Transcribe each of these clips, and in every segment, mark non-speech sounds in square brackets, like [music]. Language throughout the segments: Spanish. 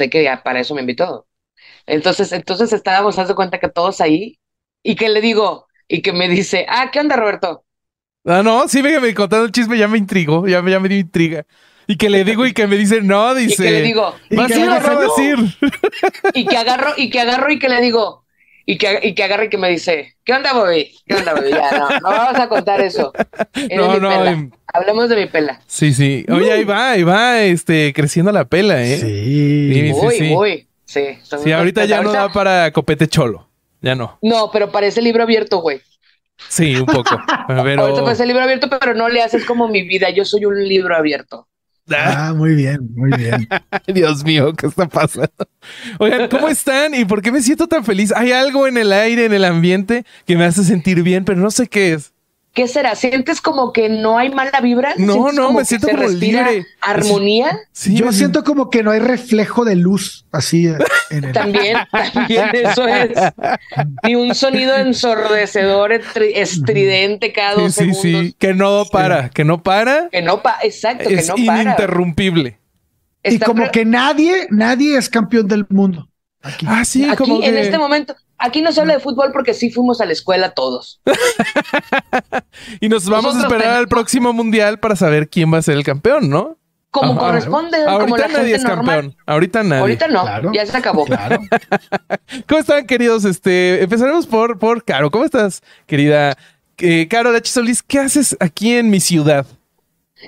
sé que ya para eso me invitó. Entonces, entonces estábamos, de cuenta que todos ahí, y que le digo, y que me dice, ah, ¿qué onda, Roberto? Ah, no, sí, me, me contando el chisme, ya me intrigó, ya, me- ya me dio intriga. Y que le digo y que me dice, no, [laughs] Y dice. que le digo, ¿vas que a ir le o dice, no vas a ir? [laughs] y que agarro, y que agarro y que le digo, y que, y que agarre y que me dice, ¿qué onda, Bobby? ¿Qué onda, Bobby? Ya, no, no vamos a contar eso. [laughs] Es No, mi no, pela. em- Hablemos de mi pela. Sí, sí. Oye, ahí va, ahí va, este, creciendo la pela, ¿eh? Sí, Sí. sí, sí. Sí, Sí, ahorita ya no da para copete cholo. Ya no. No, pero parece libro abierto, güey. Sí, un poco. [laughs] Pero. Ahorita parece libro abierto, pero no le haces como mi vida. Yo soy un libro abierto. Ah, Ah, muy bien, muy bien. [laughs] Dios mío, ¿qué está pasando? Oigan, ¿cómo están? ¿Y por qué me siento tan feliz? Hay algo en el aire, en el ambiente, que me hace sentir bien, pero no sé qué es. ¿Qué será? ¿Sientes como que no hay mala vibra? No, ¿Sientes no, como me que siento se como respira libre. Armonía. Sí, Yo me- siento como que no hay reflejo de luz así en el. [laughs] También, [laughs] también eso es. Ni un sonido ensordecedor, estri- estridente cada dos sí, segundos. sí. Que no para, que no para. Que no pa exacto, que no para. ininterrumpible. Y Está como pre- que nadie, nadie es campeón del mundo. Aquí. Ah, sí, aquí como en que- este momento, aquí no se habla de fútbol porque sí fuimos a la escuela todos. [laughs] Y nos vamos a esperar al próximo mundial para saber quién va a ser el campeón, ¿no? Como Ajá. corresponde, como Ahorita la nadie gente es normal. campeón. Ahorita nadie. Ahorita no, Claro. ya se acabó. Claro. [laughs] ¿Cómo están, queridos? Este, empezaremos por, por Caro. ¿Cómo estás, querida? Eh, Caro H. Solís, ¿qué haces aquí en mi ciudad?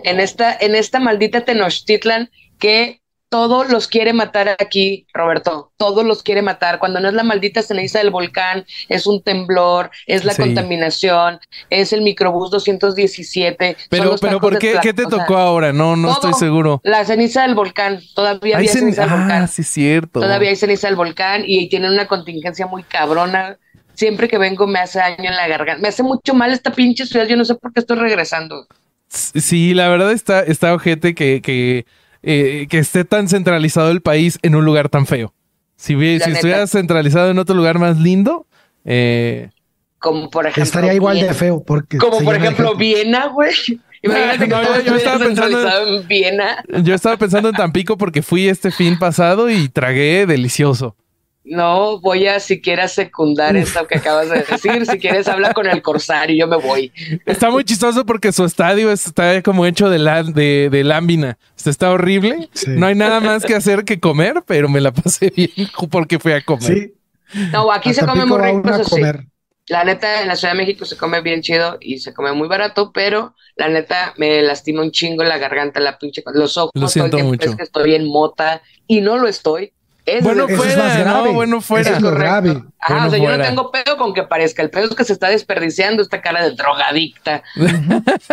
En esta, en esta maldita Tenochtitlan que todos los quiere matar aquí, Roberto. Todos los quiere matar. Cuando no es la maldita ceniza del volcán, es un temblor, es la Sí. contaminación, es el microbús 217. son Pero, pero, ¿por qué? ¿Qué te o sea, tocó ahora? No, no estoy seguro. La ceniza del volcán. Todavía Hay había ceniza del volcán. Ah, sí, cierto. Todavía hay ceniza del volcán y tienen una contingencia muy cabrona. Siempre que vengo me hace daño en la garganta. Me hace mucho mal esta pinche ciudad. Yo no sé por qué estoy regresando. Sí, la verdad está, está ojete que, que, eh, que esté tan centralizado el país en un lugar tan feo. Si, si estuviera centralizado en otro lugar más lindo, eh, Como por ejemplo. Estaría igual de feo porque. Como por ejemplo. Viena, güey. Imagínate que No, todo yo- estaba pensando- centralizado en Viena. yo estaba pensando en Tampico porque fui este fin pasado y tragué delicioso. No voy a siquiera secundar esto que acabas de decir. Si quieres, habla con el corsario. Yo me voy. Está muy chistoso porque su estadio está como hecho de, la, de, de lámina. Este Está horrible. Sí. No hay nada más que hacer que comer, pero me la pasé [laughs] bien porque fui a comer. Sí. No, aquí se come muy rico. sí. La neta, en la Ciudad de México se come bien chido y se come muy barato, pero la neta me lastima un chingo la garganta, la pinche, los ojos. Lo todo el siento mucho. Es que estoy en mota y no lo estoy. Bueno, es el- Eso es fuera, más grave. no, bueno, fuera. Eso es lo Correcto. grave. Ajá, Bueno, o sea, yo no tengo pedo con que parezca. El pedo es que se está desperdiciando esta cara de drogadicta. [laughs]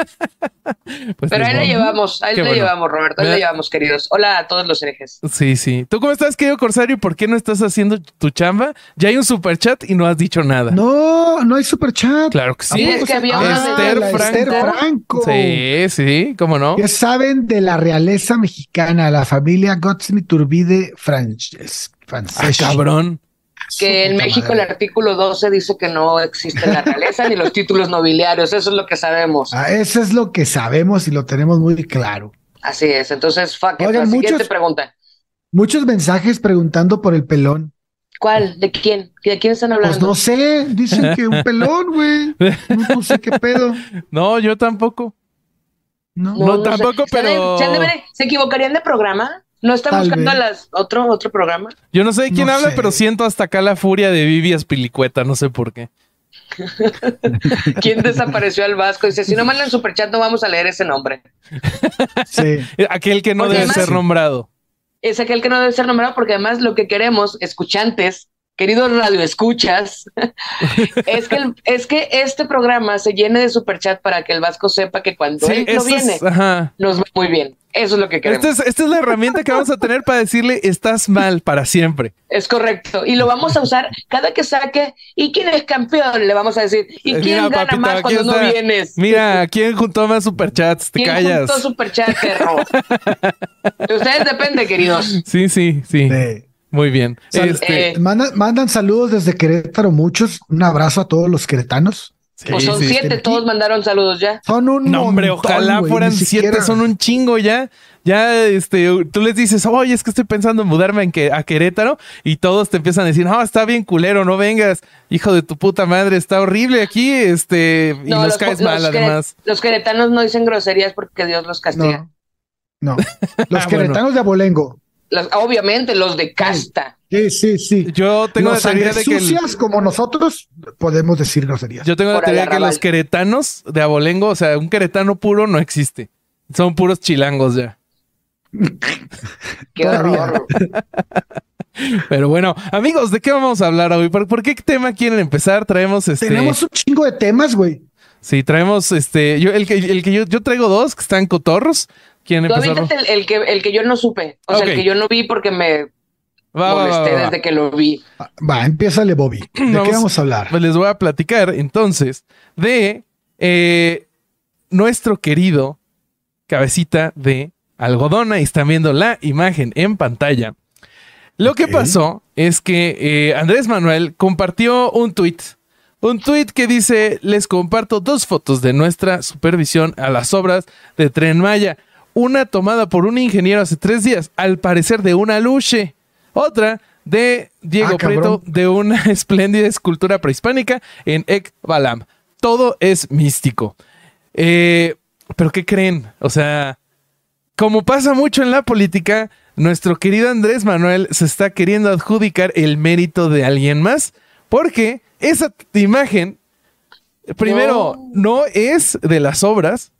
Pues Pero ahí la llevamos, ahí la bueno. llevamos, Roberto, ahí la llevamos, queridos. Hola a todos los herejes. Sí, sí. ¿Tú cómo estás, querido Corsario? ¿Por qué no estás haciendo tu chamba? Ya hay un super chat y no has dicho nada. No, no hay super chat. Claro que sí. Sí, es que había Ah, una Esther la Franco. Esther Franco. Sí, sí, cómo no. ¿Qué saben de la realeza mexicana, la familia Gottsmith Turbide Frances? Ah, Franceschi? cabrón. Que en México el artículo 12 dice que no existe la realeza ni los títulos nobiliarios, eso es lo que sabemos. Ah, eso es lo que sabemos y lo tenemos muy claro. Así es, entonces, fuck it, Oigan, la siguiente muchos- pregunta. Muchos mensajes preguntando por el pelón. ¿Cuál? ¿De quién? ¿De quién están Pues hablando? no sé, dicen que un pelón, güey. [laughs] No, no sé qué pedo. No, yo tampoco. No, No, sé. tampoco, ¿Se han de- pero- ¿Se, han de ver- ¿se equivocarían de programa? ¿No están Tal buscando a las otro, otro programa? Yo no sé de quién No habla, sé. pero siento hasta acá la furia de Vivi Aspilicueta, no sé por qué. [laughs] ¿Quién desapareció al Vasco? Dice, si no mandan superchat no vamos a leer ese nombre. sí. [laughs] Aquel que no Porque debe además- ser nombrado. Es aquel que no debe ser nombrado porque además lo que queremos, escuchantes, queridos radioescuchas, [laughs] es que, el- es que este programa se llene de superchat para que el Vasco sepa que cuando Sí, él no eso viene, es, nos va muy bien. Eso es lo que queremos. Esta es, esta es la herramienta que vamos a tener para decirle estás mal para siempre. Es correcto. Y lo vamos a usar cada que saque. ¿Y quién es campeón? Le vamos a decir. ¿Y Eh, quién mira, gana papito, más cuando no está. vienes? Mira, ¿quién juntó más superchats? Te ¿Quién callas. juntó superchat, perro? De [laughs] ustedes depende, queridos. Sí, sí, sí. Sí. Muy bien. Sal- Este, Eh, Mandan, mandan saludos desde Querétaro muchos. Un abrazo a todos los queretanos. Pues son siete, todos mandaron saludos ya. Son un No, hombre, ojalá fueran siete, son un chingo ya. Ya, este, tú les dices, oye, es que estoy pensando en mudarme en que, a Querétaro y todos te empiezan a decir, no, está bien culero, no vengas, hijo de tu puta madre, está horrible aquí, este, y nos caes mal además. Los queretanos no dicen groserías porque Dios los castiga. No, [laughs] los ah, queretanos de abolengo. obviamente, los de casta. Sí, sí, sí. Yo tengo la teoría de que. como nosotros podemos decir groserías. Yo tengo la teoría de que los queretanos de abolengo, o sea, un queretano puro no existe. Son puros chilangos ya. [laughs] Qué horror. Pero bueno, amigos, ¿de qué vamos a hablar hoy? ¿Por, qué tema quieren empezar? Traemos este. Tenemos un chingo de temas, güey. Sí, traemos este. Yo, el que, el que yo, yo traigo dos que están cotorros. ¿Quién empezó? El, el, que, el que yo no supe. O sea, el que yo no vi porque me va, molesté desde que lo vi. Va, empiézale, Bobby. ¿De qué vamos a hablar? Pues les voy a platicar entonces de eh, nuestro querido cabecita de algodón. Ahí están viendo la imagen en pantalla. Lo que pasó es que eh, Andrés Manuel compartió un tweet. Un tweet que dice: Les comparto dos fotos de nuestra supervisión a las obras de Tren Maya. Una tomada por un ingeniero hace tres días, al parecer de una luche. Otra de Diego ah, Prieto de una [laughs] espléndida escultura prehispánica en Ekbalam. Todo es místico. Eh, Pero ¿qué creen? O sea, como pasa mucho en la política, nuestro querido Andrés Manuel se está queriendo adjudicar el mérito de alguien más, porque esa imagen, primero, no, es de las obras,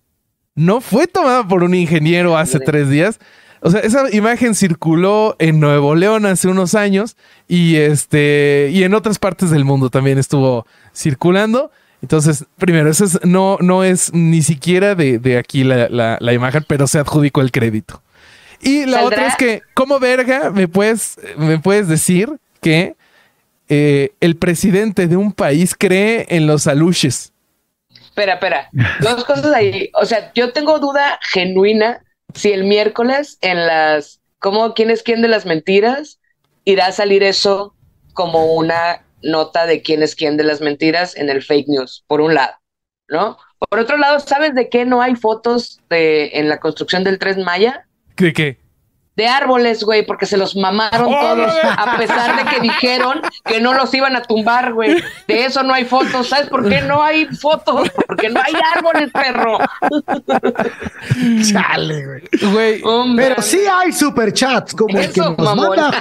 no fue tomada por un ingeniero hace tres días. O sea, esa imagen circuló en Nuevo León hace unos años y este y en otras partes del mundo también estuvo circulando. Entonces, primero, eso no, no es ni siquiera de, aquí la, imagen, pero se adjudicó el crédito. Y la otra es que, ¿cómo verga me puedes, me puedes decir que eh, el presidente de un país cree en los aluches? Espera, espera. Dos cosas ahí. O sea, yo tengo duda genuina si el miércoles en las, ¿cómo quién es quién de las mentiras? Irá a salir eso como una nota de quién es quién de las mentiras en el fake news, por un lado, ¿no? Por otro lado, ¿sabes de qué no hay fotos de, en la construcción del Tren Maya? ¿De qué? De árboles, güey, porque se los mamaron todos, a pesar de que dijeron que no los iban a tumbar, güey. De eso no hay fotos. ¿Sabes por qué no hay fotos? Porque no hay árboles, perro. Chale, güey. Pero sí hay superchats, como el que nos manda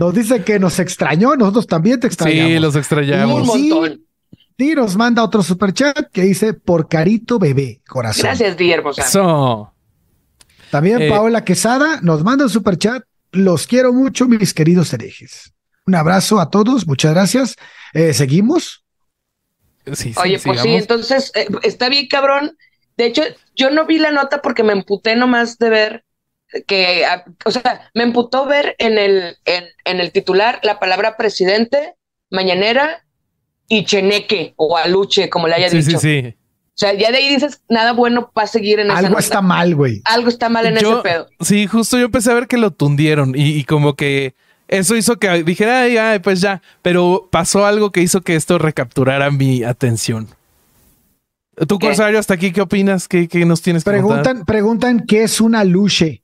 Nos dice que nos extrañó, nosotros también te extrañamos. Sí, los extrañamos. Un montón. Y nos manda otro superchat que dice por carito bebé, corazón. Gracias, Di hermosa. Eso. También eh, Paola Quesada nos manda un super chat. Los quiero mucho, mis queridos herejes. Un abrazo a todos, muchas gracias. Eh, ¿Seguimos? Sí, Oye, pues sí, entonces eh, está bien, cabrón. De hecho, yo no vi la nota porque me emputé nomás de ver que, o sea, me emputó ver en el, en, en el titular la palabra presidente, mañanera y cheneque o aluche, como le haya dicho. Sí, sí, o sea, ya de ahí dices, nada bueno va a seguir en Algo está mal, güey. Algo está mal en ese pedo. Sí, justo yo empecé a ver que lo tundieron y, como que eso hizo que dijera, ay, ay, pues ya. Pero pasó algo que hizo que esto recapturara mi atención. Tú, Corsario, hasta aquí, ¿qué opinas? ¿Qué, nos tienes que preguntan, Preguntan qué es una luche.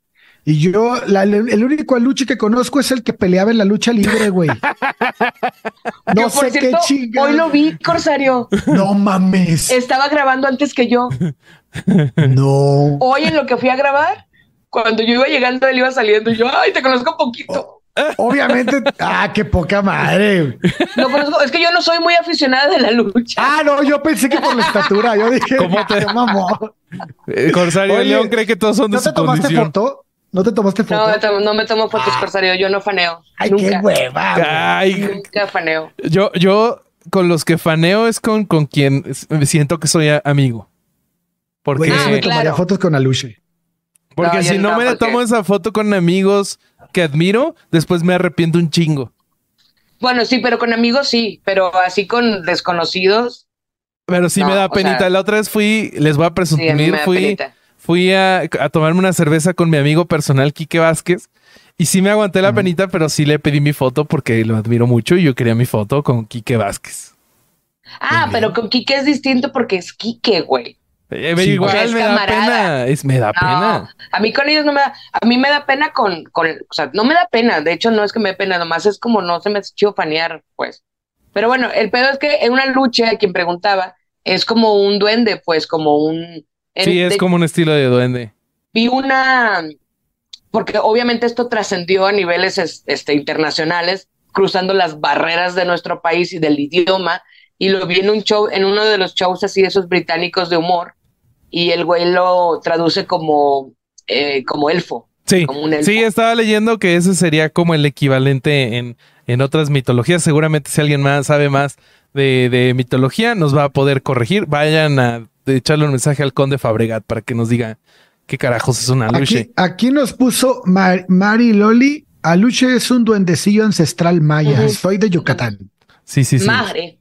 Y yo, el único aluche que conozco es el que peleaba en la lucha libre, güey. [laughs] No sé qué chinga. Hoy lo vi, Corsario. No mames. Estaba grabando antes que yo. [laughs] No. Hoy en lo que fui a grabar, cuando yo iba llegando, él iba saliendo y yo, ay, te conozco poquito. obviamente, ah, qué poca madre. No conozco, es que yo no soy muy aficionada de la lucha. Ah, no, yo pensé que por la estatura. Yo dije, ¿cómo te mamó? Eh, Corsario León cree que todos son de ¿no te tomaste foto? ¿No te tomaste foto? No, me tomo fotos, ah. Corsario. Yo no faneo. Ay, qué hueva. Ay, nunca faneo. Yo, yo con los que faneo es con, con quien siento que soy amigo. Porque ah, me tomaría fotos con Aluche. Porque si no, me tomo esa foto con amigos que admiro, después me arrepiento un chingo. Bueno, sí, pero con amigos sí, pero así con desconocidos. Pero sí me da penita. la otra vez fui, les voy a presumir, fui, fui a, tomarme una cerveza con mi amigo personal, Quique Vázquez. Y sí me aguanté la penita, pero sí le pedí mi foto porque lo admiro mucho y yo quería mi foto con Quique Vázquez. Ah, pero con Quique es distinto porque es Quique, güey. Eh, igual me da pena, es, me da pena. A mí con ellos no me da, a mí me da pena con, con, o sea, no me da pena, de hecho no es que me dé pena, nomás es como no se me ha hecho fanear, pues. Pero bueno, el pedo es que en una lucha, quien preguntaba, es como un duende, pues, como un... sí, es como un estilo de duende. Vi una, porque obviamente esto trascendió a niveles este, internacionales, cruzando las barreras de nuestro país y del idioma, y lo vi en un show, en uno de los shows así de esos británicos de humor, y el güey lo traduce como, eh, como elfo. Sí, sí, estaba leyendo que ese sería como el equivalente en, en otras mitologías. Seguramente si alguien más sabe más de, de, mitología, nos va a poder corregir. Vayan a echarle un mensaje al conde Fabregat para que nos diga qué carajos es una luche. Aquí, nos puso Mari Loli. Aluche es un duendecillo ancestral maya. Soy de Yucatán. Sí, sí, sí. Madre.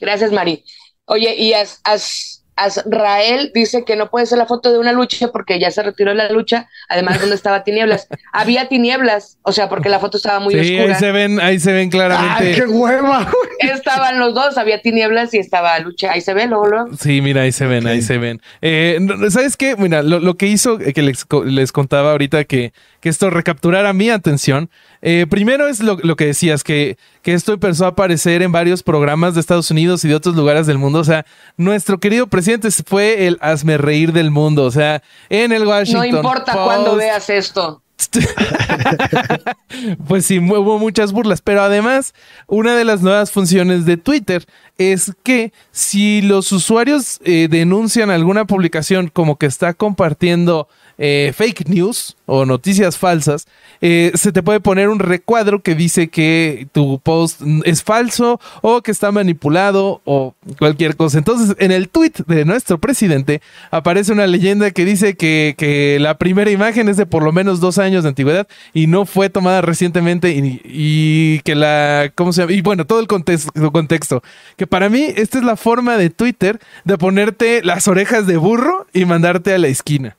Gracias, Mari. Oye, y has, Azrael dice que no puede ser la foto de una lucha porque ya se retiró la lucha, además donde estaba tinieblas. [laughs] Había tinieblas, o sea, porque la foto estaba muy sí, oscura. Ahí se ven, ahí se ven claramente. ¡Ay, qué hueva! [laughs] Estaban los dos, había tinieblas y estaba lucha. Ahí se ve, luego, Sí, mira, ahí se ven, ahí se ven. Eh, ¿Sabes qué? Mira, lo, que hizo, que les, les contaba ahorita que, que esto recapturara mi atención, eh, primero es lo, que decías, que, que esto empezó a aparecer en varios programas de Estados Unidos y de otros lugares del mundo. O sea, nuestro querido presidente fue el hazme reír del mundo. O sea, en el Washington. No importa cuándo veas esto. [laughs] pues sí, hubo muchas burlas, pero además una de las nuevas funciones de Twitter es que si los usuarios eh, denuncian alguna publicación como que está compartiendo eh, fake news o noticias falsas, eh, se te puede poner un recuadro que dice que tu post es falso o que está manipulado o cualquier cosa. Entonces, en el tweet de nuestro presidente aparece una leyenda que dice que, que la primera imagen es de por lo menos dos años de antigüedad y no fue tomada recientemente y, que la, ¿cómo se llama? Y bueno, todo el contexto, contexto. Para mí esta es la forma de Twitter de ponerte las orejas de burro y mandarte a la esquina.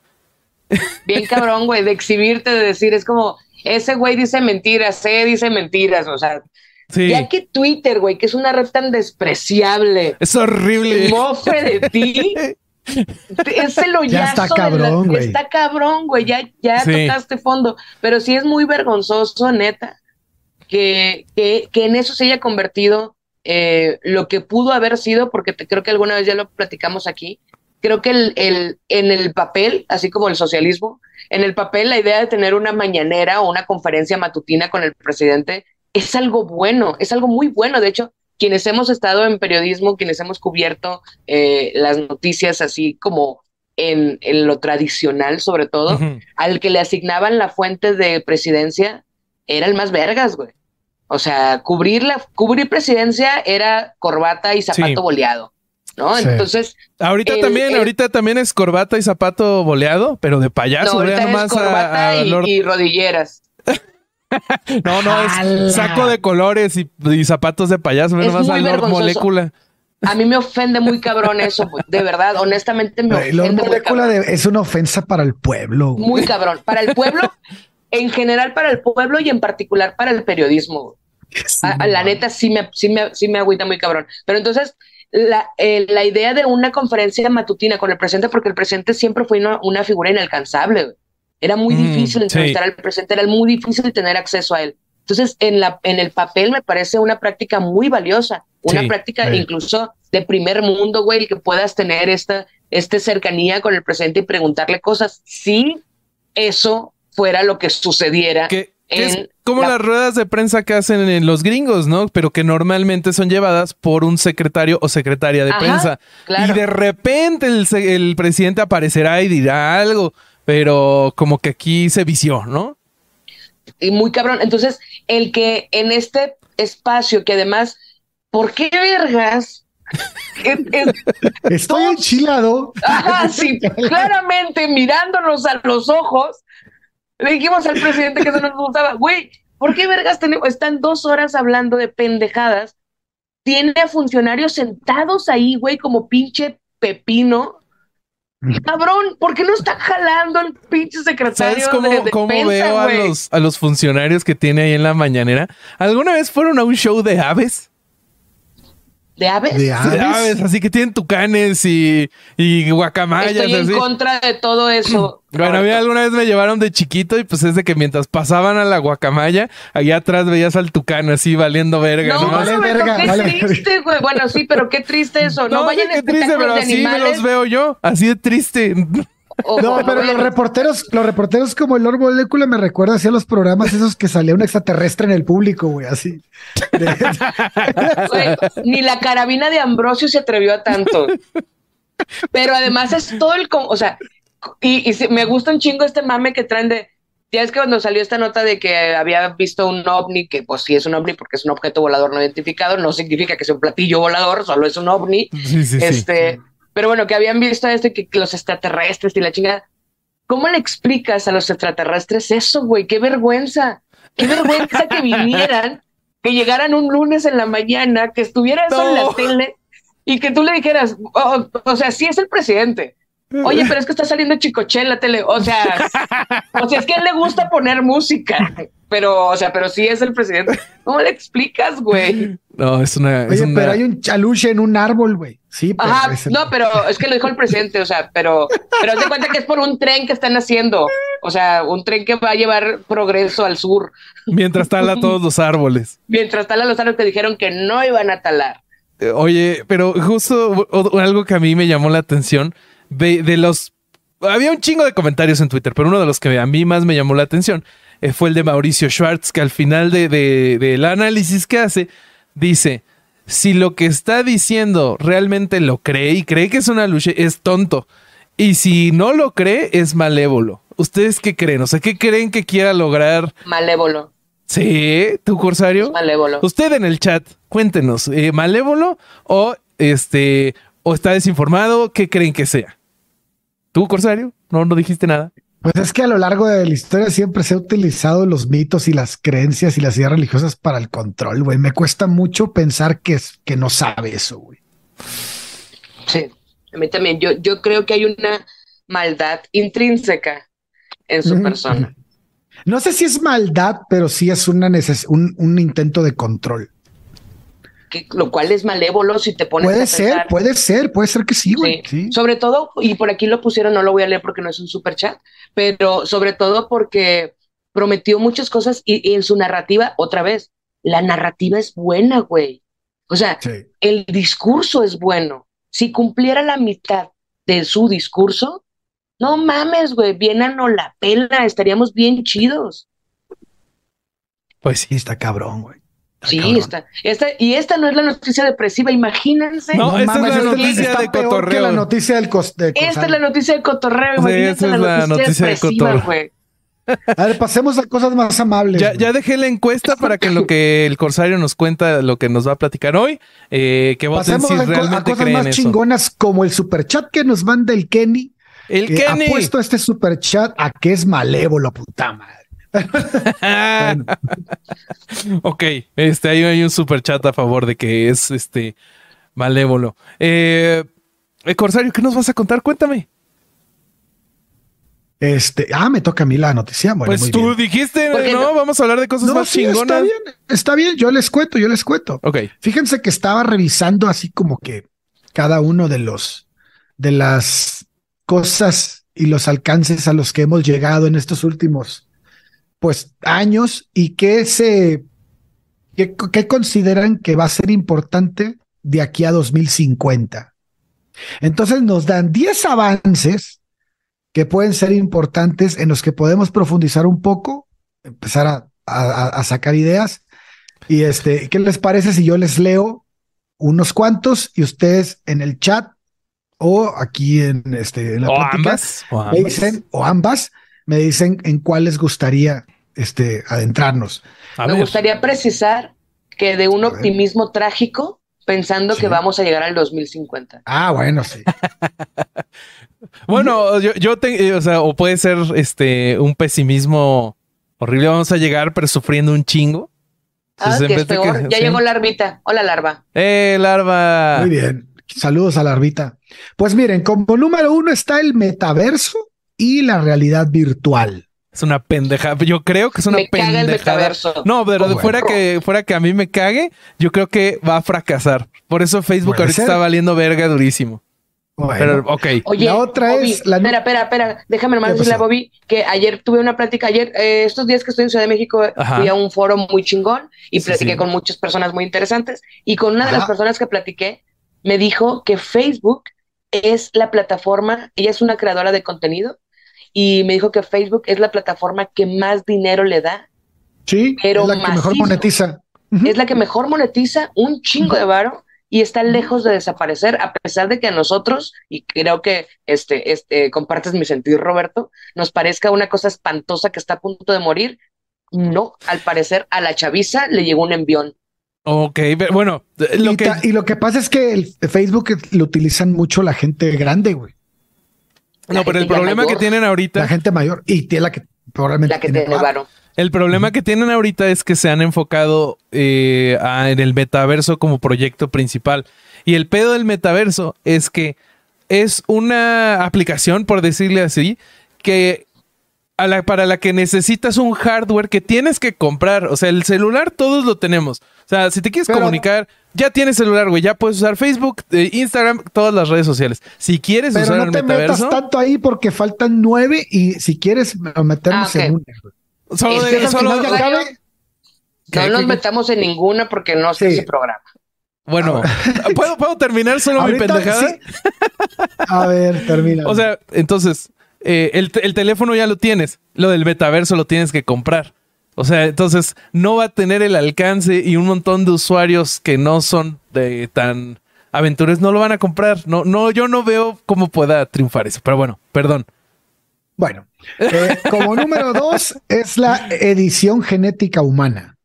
Bien cabrón, güey, de exhibirte, de decir, es como, ese güey dice mentiras, se dice mentiras, o sea, ya que Twitter, güey, que es una red tan despreciable. Es horrible. Mofe de ti. [laughs] es el ya está cabrón, güey. Está cabrón, güey, ya, ya tocaste fondo. Pero sí es muy vergonzoso, neta, que, que, que en eso se haya convertido eh, lo que pudo haber sido, porque te, creo que alguna vez ya lo platicamos aquí, creo que el, el, en el papel, así como el socialismo, en el papel la idea de tener una mañanera o una conferencia matutina con el presidente es algo bueno, es algo muy bueno. De hecho, quienes hemos estado en periodismo, quienes hemos cubierto eh, las noticias así como en, en, lo tradicional, sobre todo, al que le asignaban la fuente de presidencia, era el más vergas, güey. O sea, cubrir, la, cubrir presidencia era corbata y zapato boleado. ¿no? Entonces. Ahorita también, ahorita también es corbata y zapato boleado, pero de payaso, no, es corbata y, rodilleras. [laughs] no, no, es saco de colores y, zapatos de payaso, no más a Lord Molécula. A mí me ofende muy cabrón eso, de verdad, honestamente me ofende. Lord Molécula es una ofensa para el pueblo. Muy cabrón. Para el pueblo, [laughs] en general para el pueblo y en particular para el periodismo. la neta sí me, sí, me, sí me agüita muy cabrón. Pero entonces, la, eh, la, idea de una conferencia matutina con el presidente, porque el presidente siempre fue una, figura inalcanzable. Era muy mm, difícil entrevistar al presidente, era muy difícil tener acceso a él. Entonces, en, la, en el papel me parece una práctica muy valiosa, una práctica incluso de primer mundo, güey, que puedas tener esta, esta cercanía con el presidente y preguntarle cosas. Si eso fuera lo que sucediera es como las ruedas de prensa que hacen en los gringos, ¿no? Pero que normalmente son llevadas por un secretario o secretaria de prensa. Y de repente el, presidente aparecerá y dirá algo, pero como que aquí se vició, ¿no? Y muy cabrón. Entonces, el que en este espacio, que además, ¿por qué vergas? [laughs] Estoy enchilado. Ajá, sí, [laughs] claramente mirándonos a los ojos, le dijimos al presidente que eso no nos gustaba. Güey, ¿por qué vergas tenemos? Están dos horas hablando de pendejadas. Tiene a funcionarios sentados ahí, güey, como pinche pepino. [laughs] Cabrón, ¿por qué no está jalando el pinche secretario ¿Sabes cómo, de cómo veo a los, a los funcionarios que tiene ahí en la mañanera? ¿Alguna vez fueron a un show de aves? ¿De aves? De aves, así que tienen tucanes y, y guacamayas. Estoy en contra de todo eso. [clears throat] Bueno, a mí alguna vez me llevaron de chiquito y pues es de que mientras pasaban a la guacamaya, allá atrás veías al tucán así valiendo verga. No, no vale verga, qué triste, güey. Bueno, sí, pero qué triste eso. [laughs] No, vayan qué triste, pero así me los veo yo, así de triste. No, pero los reporteros, los reporteros como el Lord Molecula me recuerda a los programas esos que salía un extraterrestre en el público, güey, así. [laughs] ni la carabina de Ambrosio se atrevió a tanto. Pero además es todo el, o sea, y, me gusta un chingo este mame que traen de, ya es que cuando salió esta nota de que había visto un ovni, que pues sí es un ovni porque es un objeto volador no identificado, no significa que sea un platillo volador, solo es un ovni. este, pero bueno, que habían visto esto y que, los extraterrestres y la chingada. ¿Cómo le explicas a los extraterrestres eso, güey? Qué vergüenza. Qué vergüenza que vinieran, que llegaran un lunes en la mañana, que estuviera eso en la tele y que tú le dijeras, oh, o sea, sí es el presidente, Oye, pero es que está saliendo Chicoche en la tele. O sea, o sea, es que a él le gusta poner música. Pero, o sea, pero sí es el presidente. ¿Cómo le explicas, güey? No, es una. Oye, pero hay un chaluche en un árbol, güey. Sí, pero Ajá, no, pero es que lo dijo el presidente, o sea, pero, pero te cuenta que es por un tren que están haciendo. O sea, un tren que va a llevar progreso al sur. Mientras tala todos los árboles. Mientras tala los árboles que dijeron que no iban a talar. Eh, oye, pero justo algo que a mí me llamó la atención de, los... Había un chingo de comentarios en Twitter, pero uno de los que a mí más me llamó la atención eh, fue el de Mauricio Schwartz, que al final del de, análisis que hace, dice, si lo que está diciendo realmente lo cree y cree que es una lucha, es tonto. Y si no lo cree, es malévolo. ¿Ustedes qué creen? O sea, ¿qué creen que quiera lograr? Malévolo. Sí, tu corsario. Malévolo. Usted en el chat, cuéntenos, eh, ¿malévolo o este o está desinformado? ¿Qué creen que sea? ¿Tú, Corsario? No, no dijiste nada. Pues es que a lo largo de la historia siempre se ha utilizado los mitos y las creencias y las ideas religiosas para el control, güey. Me cuesta mucho pensar que, es, que no sabe eso, güey. Sí, a mí también. Yo, yo creo que hay una maldad intrínseca en su persona. No sé si es maldad, pero sí es una un, un intento de control lo cual es malévolo si te pones puede ser, puede ser, puede ser que sí, güey. Sobre todo, y por aquí lo pusieron, no lo voy a leer porque no es un super chat, pero sobre todo porque prometió muchas cosas y, en su narrativa, otra vez, la narrativa es buena, güey. O sea, el discurso es bueno. Si cumpliera la mitad de su discurso, no mames, güey, bien a no la pela, estaríamos bien chidos. Pues sí, está cabrón, güey. Sí, está, esta, y esta no es la noticia depresiva, imagínense. No, esta es la noticia de cotorreo. la noticia del de Esta es la noticia de cotorreo. Sí, esta es la, noticia, de cotorreo. A ver, pasemos a cosas más amables. Ya, ya, dejé la encuesta para que lo que el Corsario nos cuenta, lo que nos va a platicar hoy, eh, que voten si realmente a cosas más chingonas como el superchat que nos manda el Kenny. El Kenny. Ha puesto este superchat a que es malévolo, puta madre. Ok, este, ahí hay un super chat a favor de que es este malévolo. Eh, Corsario, ¿qué nos vas a contar? Cuéntame. Este, ah, me toca a mí la noticia. pues tú dijiste, no, vamos a hablar de cosas más chingonas. Está bien, está bien, yo les cuento, yo les cuento. Ok. Fíjense que estaba revisando así como que cada uno de los de las cosas y los alcances a los que hemos llegado en estos últimos pues años y qué se qué, consideran que va a ser importante de aquí a 2050. Entonces nos dan 10 avances que pueden ser importantes en los que podemos profundizar un poco, empezar a, a, sacar ideas. Y este, ¿qué les parece si yo les leo unos cuantos y ustedes en el chat o aquí en este en la o ambas, o ambas. dicen o ambas me dicen en cuál les gustaría este, adentrarnos. me gustaría precisar que de un optimismo trágico pensando que vamos a llegar al 2050. Ah, bueno, sí. [laughs] bueno, yo, yo eh, o sea, o puede ser este un pesimismo horrible, vamos a llegar pero sufriendo un chingo. Ah, que es peor. ya llegó Larvita. Hola, Larva. Eh, Larva. Muy bien. Saludos a Larvita. Pues miren, como número uno está el metaverso y la realidad virtual. Es una pendejada. Yo creo que es una Me caga el metaverso. No, pero Bueno. fuera que fuera que a mí me cague, yo creo que va a fracasar. Por eso Facebook ahorita ser. está valiendo verga durísimo. Bueno, Pero, ok. Oye, La otra Bobby, es la- Espera, espera, espera. Déjame nomás ¿Qué decirle a? Bobby que ayer tuve una plática. Ayer, eh, estos días que estoy en Ciudad de México, Ajá. fui a un foro muy chingón y Sí, platiqué sí. con muchas personas muy interesantes. Y con una de las personas que platiqué, me dijo que Facebook es la plataforma, ella es una creadora de contenido, y me dijo que Facebook es la plataforma que más dinero le da, sí, pero es la que mejor monetiza. Es la que mejor monetiza un chingo de varo y está lejos de desaparecer, a pesar de que a nosotros, y creo que este, este, compartes mi sentir, Roberto, nos parezca una cosa espantosa que está a punto de morir. No, al parecer a la chaviza le llegó un envión. Ok, pero bueno, lo y, que ta- y lo que pasa es que el Facebook lo utilizan mucho la gente grande, güey. No, pero el problema que tienen ahorita, La gente mayor. Y tiene la que probablemente La que tiene tiene varo. el problema que tienen ahorita es que se han enfocado eh, a- en el metaverso como proyecto principal. Y el pedo del metaverso es que es una aplicación, por decirle así, que a la- para la que necesitas un hardware que tienes que comprar. O sea, el celular todos lo tenemos. O sea, si te quieres Pero- comunicar, ya tienes celular, güey. Ya puedes usar Facebook, eh, Instagram, todas las redes sociales. Si quieres Pero usar no el te metaverso, metas tanto ahí porque faltan nueve y si quieres meternos Ah, en una. güey. solo, Es de- que al solo- final ya Bueno, acabe. ¿Qué, No qué, nos metamos en ninguna porque no sé Sí. ese programa. Bueno, ¿puedo, ¿puedo terminar solo mi pendejada? sí. A ver, termina. O sea, entonces, eh, el, el teléfono ya lo tienes. Lo del metaverso lo tienes que comprar. O sea, entonces no va a tener el alcance y un montón de usuarios que no son de tan aventureros no lo van a comprar. No, no, yo no veo cómo pueda triunfar eso. Pero bueno, perdón. Bueno, eh, como número dos es la edición genética humana.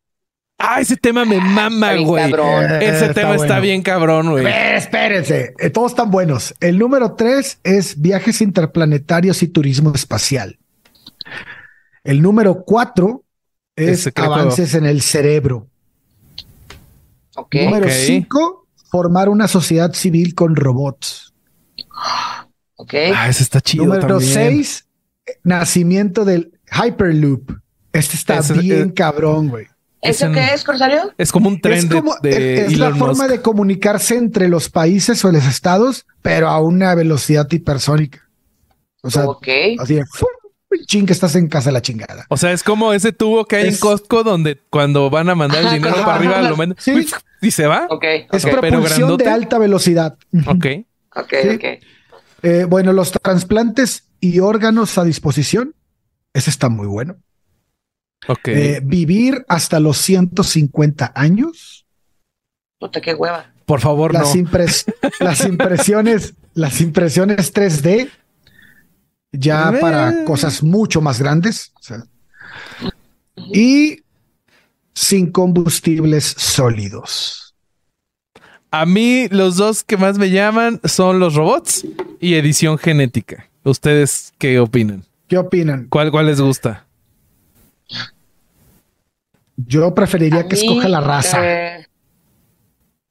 Ah, ese tema me mama, Está bien güey. cabrón. Eh, Ese está tema está bien cabrón, güey. Eh, espérense, eh, todos están buenos. El número tres es viajes interplanetarios y turismo espacial. El número cuatro es avances en el cerebro. Ok. Número cinco, formar una sociedad civil con robots. Ok. Ah, ese está chido número también. seis, nacimiento del Hyperloop. Este está Ese- bien eh, cabrón, güey. ¿Eso es qué es, Corsario? Es como un tren Es de- como de, es la Elon forma Musk. de comunicarse entre los países o los estados, pero a una velocidad hipersónica. O sea, así de ching que estás en casa de la chingada. O sea, es como ese tubo que hay en Es- Costco donde cuando van a mandar el dinero ajá, para arriba lo meten Sí. y se va. Ok. Es Ok, pero propulsión de alta velocidad. Ok. Ok, Sí. ok. Eh, bueno, los trasplantes y órganos a disposición. Ese está muy bueno. Ok. Eh, vivir hasta los 150 años. Puta, qué hueva. Por favor, no. Las, impres- [laughs] las impresiones, las impresiones 3D ya Eh. para cosas mucho más grandes. o sea. y sin combustibles sólidos. A mí los dos que más me llaman son los robots y edición genética. ¿Ustedes qué opinan? ¿Qué opinan? ¿Cuál, cuál les gusta? Yo preferiría A que mí, escoja la raza. eh,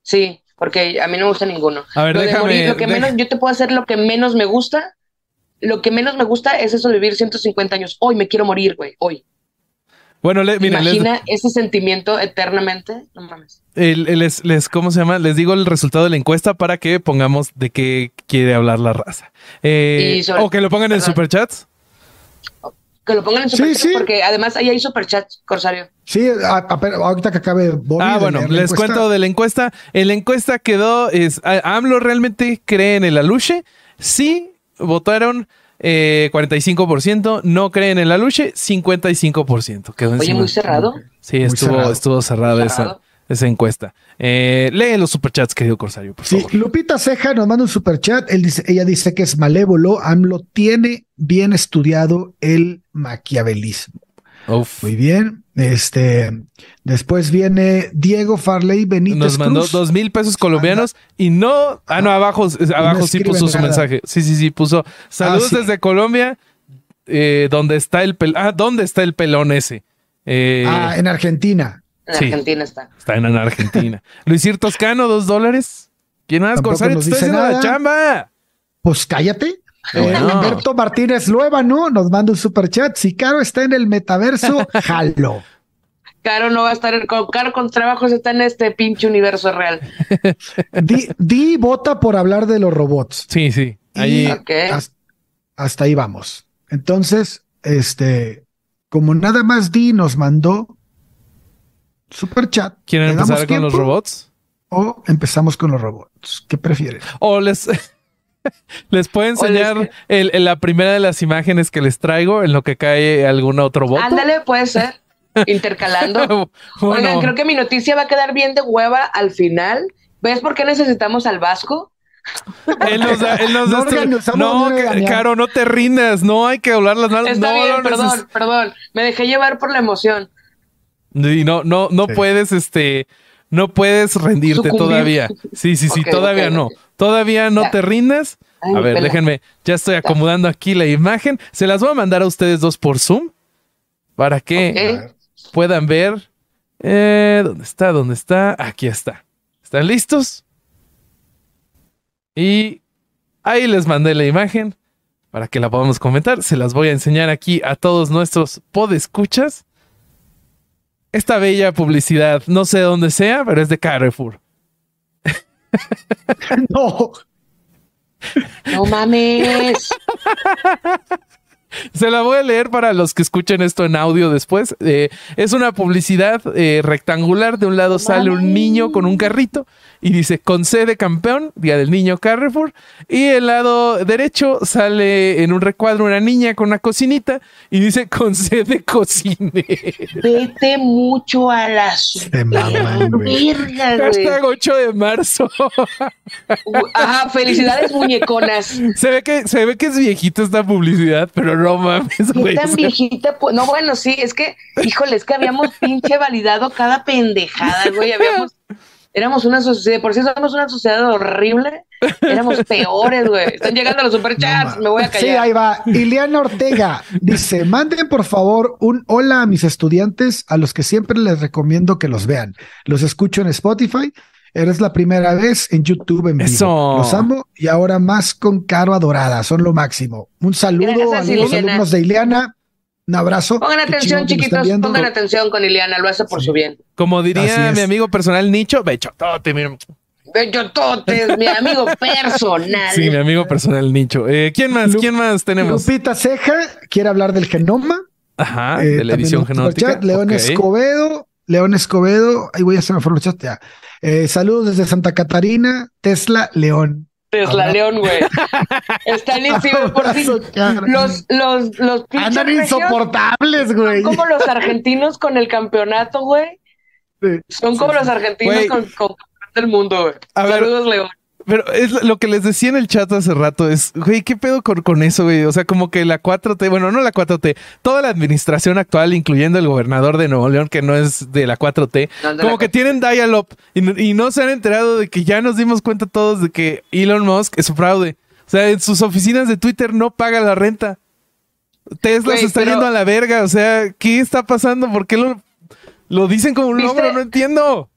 sí, porque a mí no me gusta ninguno. A ver, Lo déjame- morir, lo que menos, yo te puedo hacer lo que menos me gusta. Lo que menos me gusta es eso de vivir 150 años. Hoy me quiero morir, güey. Hoy. Bueno, le- les, Imagina ese sentimiento eternamente. No mames. el- el- les, les- ¿cómo se llama? Les digo el resultado de la encuesta para que pongamos de qué quiere hablar la raza. Eh, sobre- o que lo pongan en Perdón. superchats. Que lo pongan en Sí, superchat sí. porque además ahí hay superchats, Corsario. Sí, a- a- pero ahorita que acabe Bobby Ah, bueno, les encuesta, cuento de la encuesta. En la encuesta quedó, es, ¿a- ¿AMLO realmente cree en el aluche? Sí, votaron eh, 45%, no creen en el aluche, 55%. Quedó Oye, encima. muy cerrado. Sí, estuvo, cerrado. estuvo cerrada esa. Esa encuesta. Eh, lee los superchats, querido Corsario, por Sí, favor. Lupita Ceja nos manda un superchat. Él dice, ella dice que es malévolo. AMLO tiene bien estudiado el maquiavelismo. Uf. Muy bien. Este, después viene Diego Farley Benítez. Nos mandó Cruz. dos mil pesos colombianos y no. Ah, no, abajo, abajo sí puso su mensaje. Sí, sí, sí, puso. Saludos sí. desde Colombia. Eh, ¿Dónde está el pelón? Ah, ¿dónde está el pelón ese? Eh, Ah, en Argentina. En Sí. Argentina está. Está en Argentina. [laughs] Luisir Toscano, dos dólares. ¿Quién más? Corsario, te estoy dice haciendo la nada. chamba. Pues cállate. Eh, Bueno. Humberto Martínez Luébano nos manda un super chat. Si Caro está en el metaverso, [laughs] jalo. Caro no va a estar, con Caro con trabajos está en este pinche universo real. [laughs] Di, di vota por hablar de los robots. Sí, sí. Ahí. Y Ok. has- hasta ahí vamos. Entonces, este, como nada más Di nos mandó super chat. ¿Quieren ¿le damos empezar con los robots? O empezamos con los robots. ¿Qué prefieren? O les, [laughs] les puedo enseñar les- el- el- la primera de las imágenes que les traigo en lo que cae algún otro voto. Ándale, puede ser. [laughs] Intercalando. [laughs] Bueno, Oigan, creo que mi noticia va a quedar bien de hueva al final. ¿Ves por qué necesitamos al Vasco? él nos da- él nos No da este- no, que- reunión. Caro, no te rindas, no hay que doblar las manos. Está no, bien, no perdón, neces- perdón. Me dejé llevar por la emoción. Y no, no, no Sí. puedes, este, no puedes rendirte Sucumbir. todavía. Sí, sí, sí, todavía no. Todavía no Ya. te rindas. Ay, a ver, pela. déjenme, ya estoy acomodando aquí la imagen. Se las voy a mandar a ustedes dos por Zoom para que puedan ver. Eh, ¿Dónde está? ¿Dónde está? Aquí está. ¿Están listos? Y ahí les mandé la imagen para que la podamos comentar. Se las voy a enseñar aquí a todos nuestros podescuchas. Esta bella publicidad, no sé dónde sea, pero es de Carrefour. [laughs] No, No mames. Se la voy a leer para los que escuchen esto en audio después. Eh, es una publicidad eh, rectangular. De un lado sale un niño con un carrito y dice con C de campeón, Día del Niño Carrefour. Y el lado derecho sale en un recuadro una niña con una cocinita y dice con C de cocinero. Vete mucho a la verga. Hashtag 8 de marzo. Ajá, felicidades muñeconas. se, ve que, se ve que es viejita esta publicidad, pero no mames, ¿Qué güey. tan viejita? Pues, no, bueno, sí, es que, híjole, es que habíamos pinche validado cada pendejada, güey. Habíamos, éramos una sociedad, por si somos una sociedad horrible, éramos [laughs] peores, güey. Están llegando los superchats, me voy a Sí, callar. ahí va. Ileana Ortega [laughs] dice: Manden por favor un hola a mis estudiantes, a los que siempre les recomiendo que los vean. Los escucho en Spotify. Eres la primera vez en YouTube en vivo. Eso. Los amo y ahora más con Caro Adorada. Son lo máximo. Un saludo Gracias, a los Ileana. alumnos de Ileana. Un abrazo. Pongan atención, chiquitos, pongan atención con Ileana, lo hace por Sí. su bien. Como diría mi amigo personal Nicho, bechotote, mira. Bellototes, mi amigo [laughs] personal. Sí, mi amigo personal Nicho. Eh, ¿Quién más? Lu- ¿Quién más tenemos? Lupita Ceja quiere hablar del genoma. Ajá, Eh, de la edición superchat. León. Escobedo. León Escobedo. Ahí voy a hacer el chat ya. Eh, saludos desde Santa Catarina. Tesla León. Tesla. León, güey. [laughs] Están encima por. Los, los, los pinches Andan insoportables, güey. Son como los argentinos con el campeonato, güey. Sí. Son como los argentinos Güey. con, con campeón del mundo, güey. Saludos, León. Pero es lo que les decía en el chat hace rato es, güey, ¿qué pedo con, con eso, güey? O sea, como que la 4T, bueno, no la 4T, toda la administración actual, incluyendo el gobernador de Nuevo León, que no es de la 4T, No, de como la que tienen dial-up y, y no se han enterado de que ya nos dimos cuenta todos de que Elon Musk es un fraude. O sea, en sus oficinas de Twitter no paga la renta. Tesla se está pero- yendo a la verga. O sea, ¿qué está pasando? ¿Por qué lo, lo dicen como un logro? No entiendo.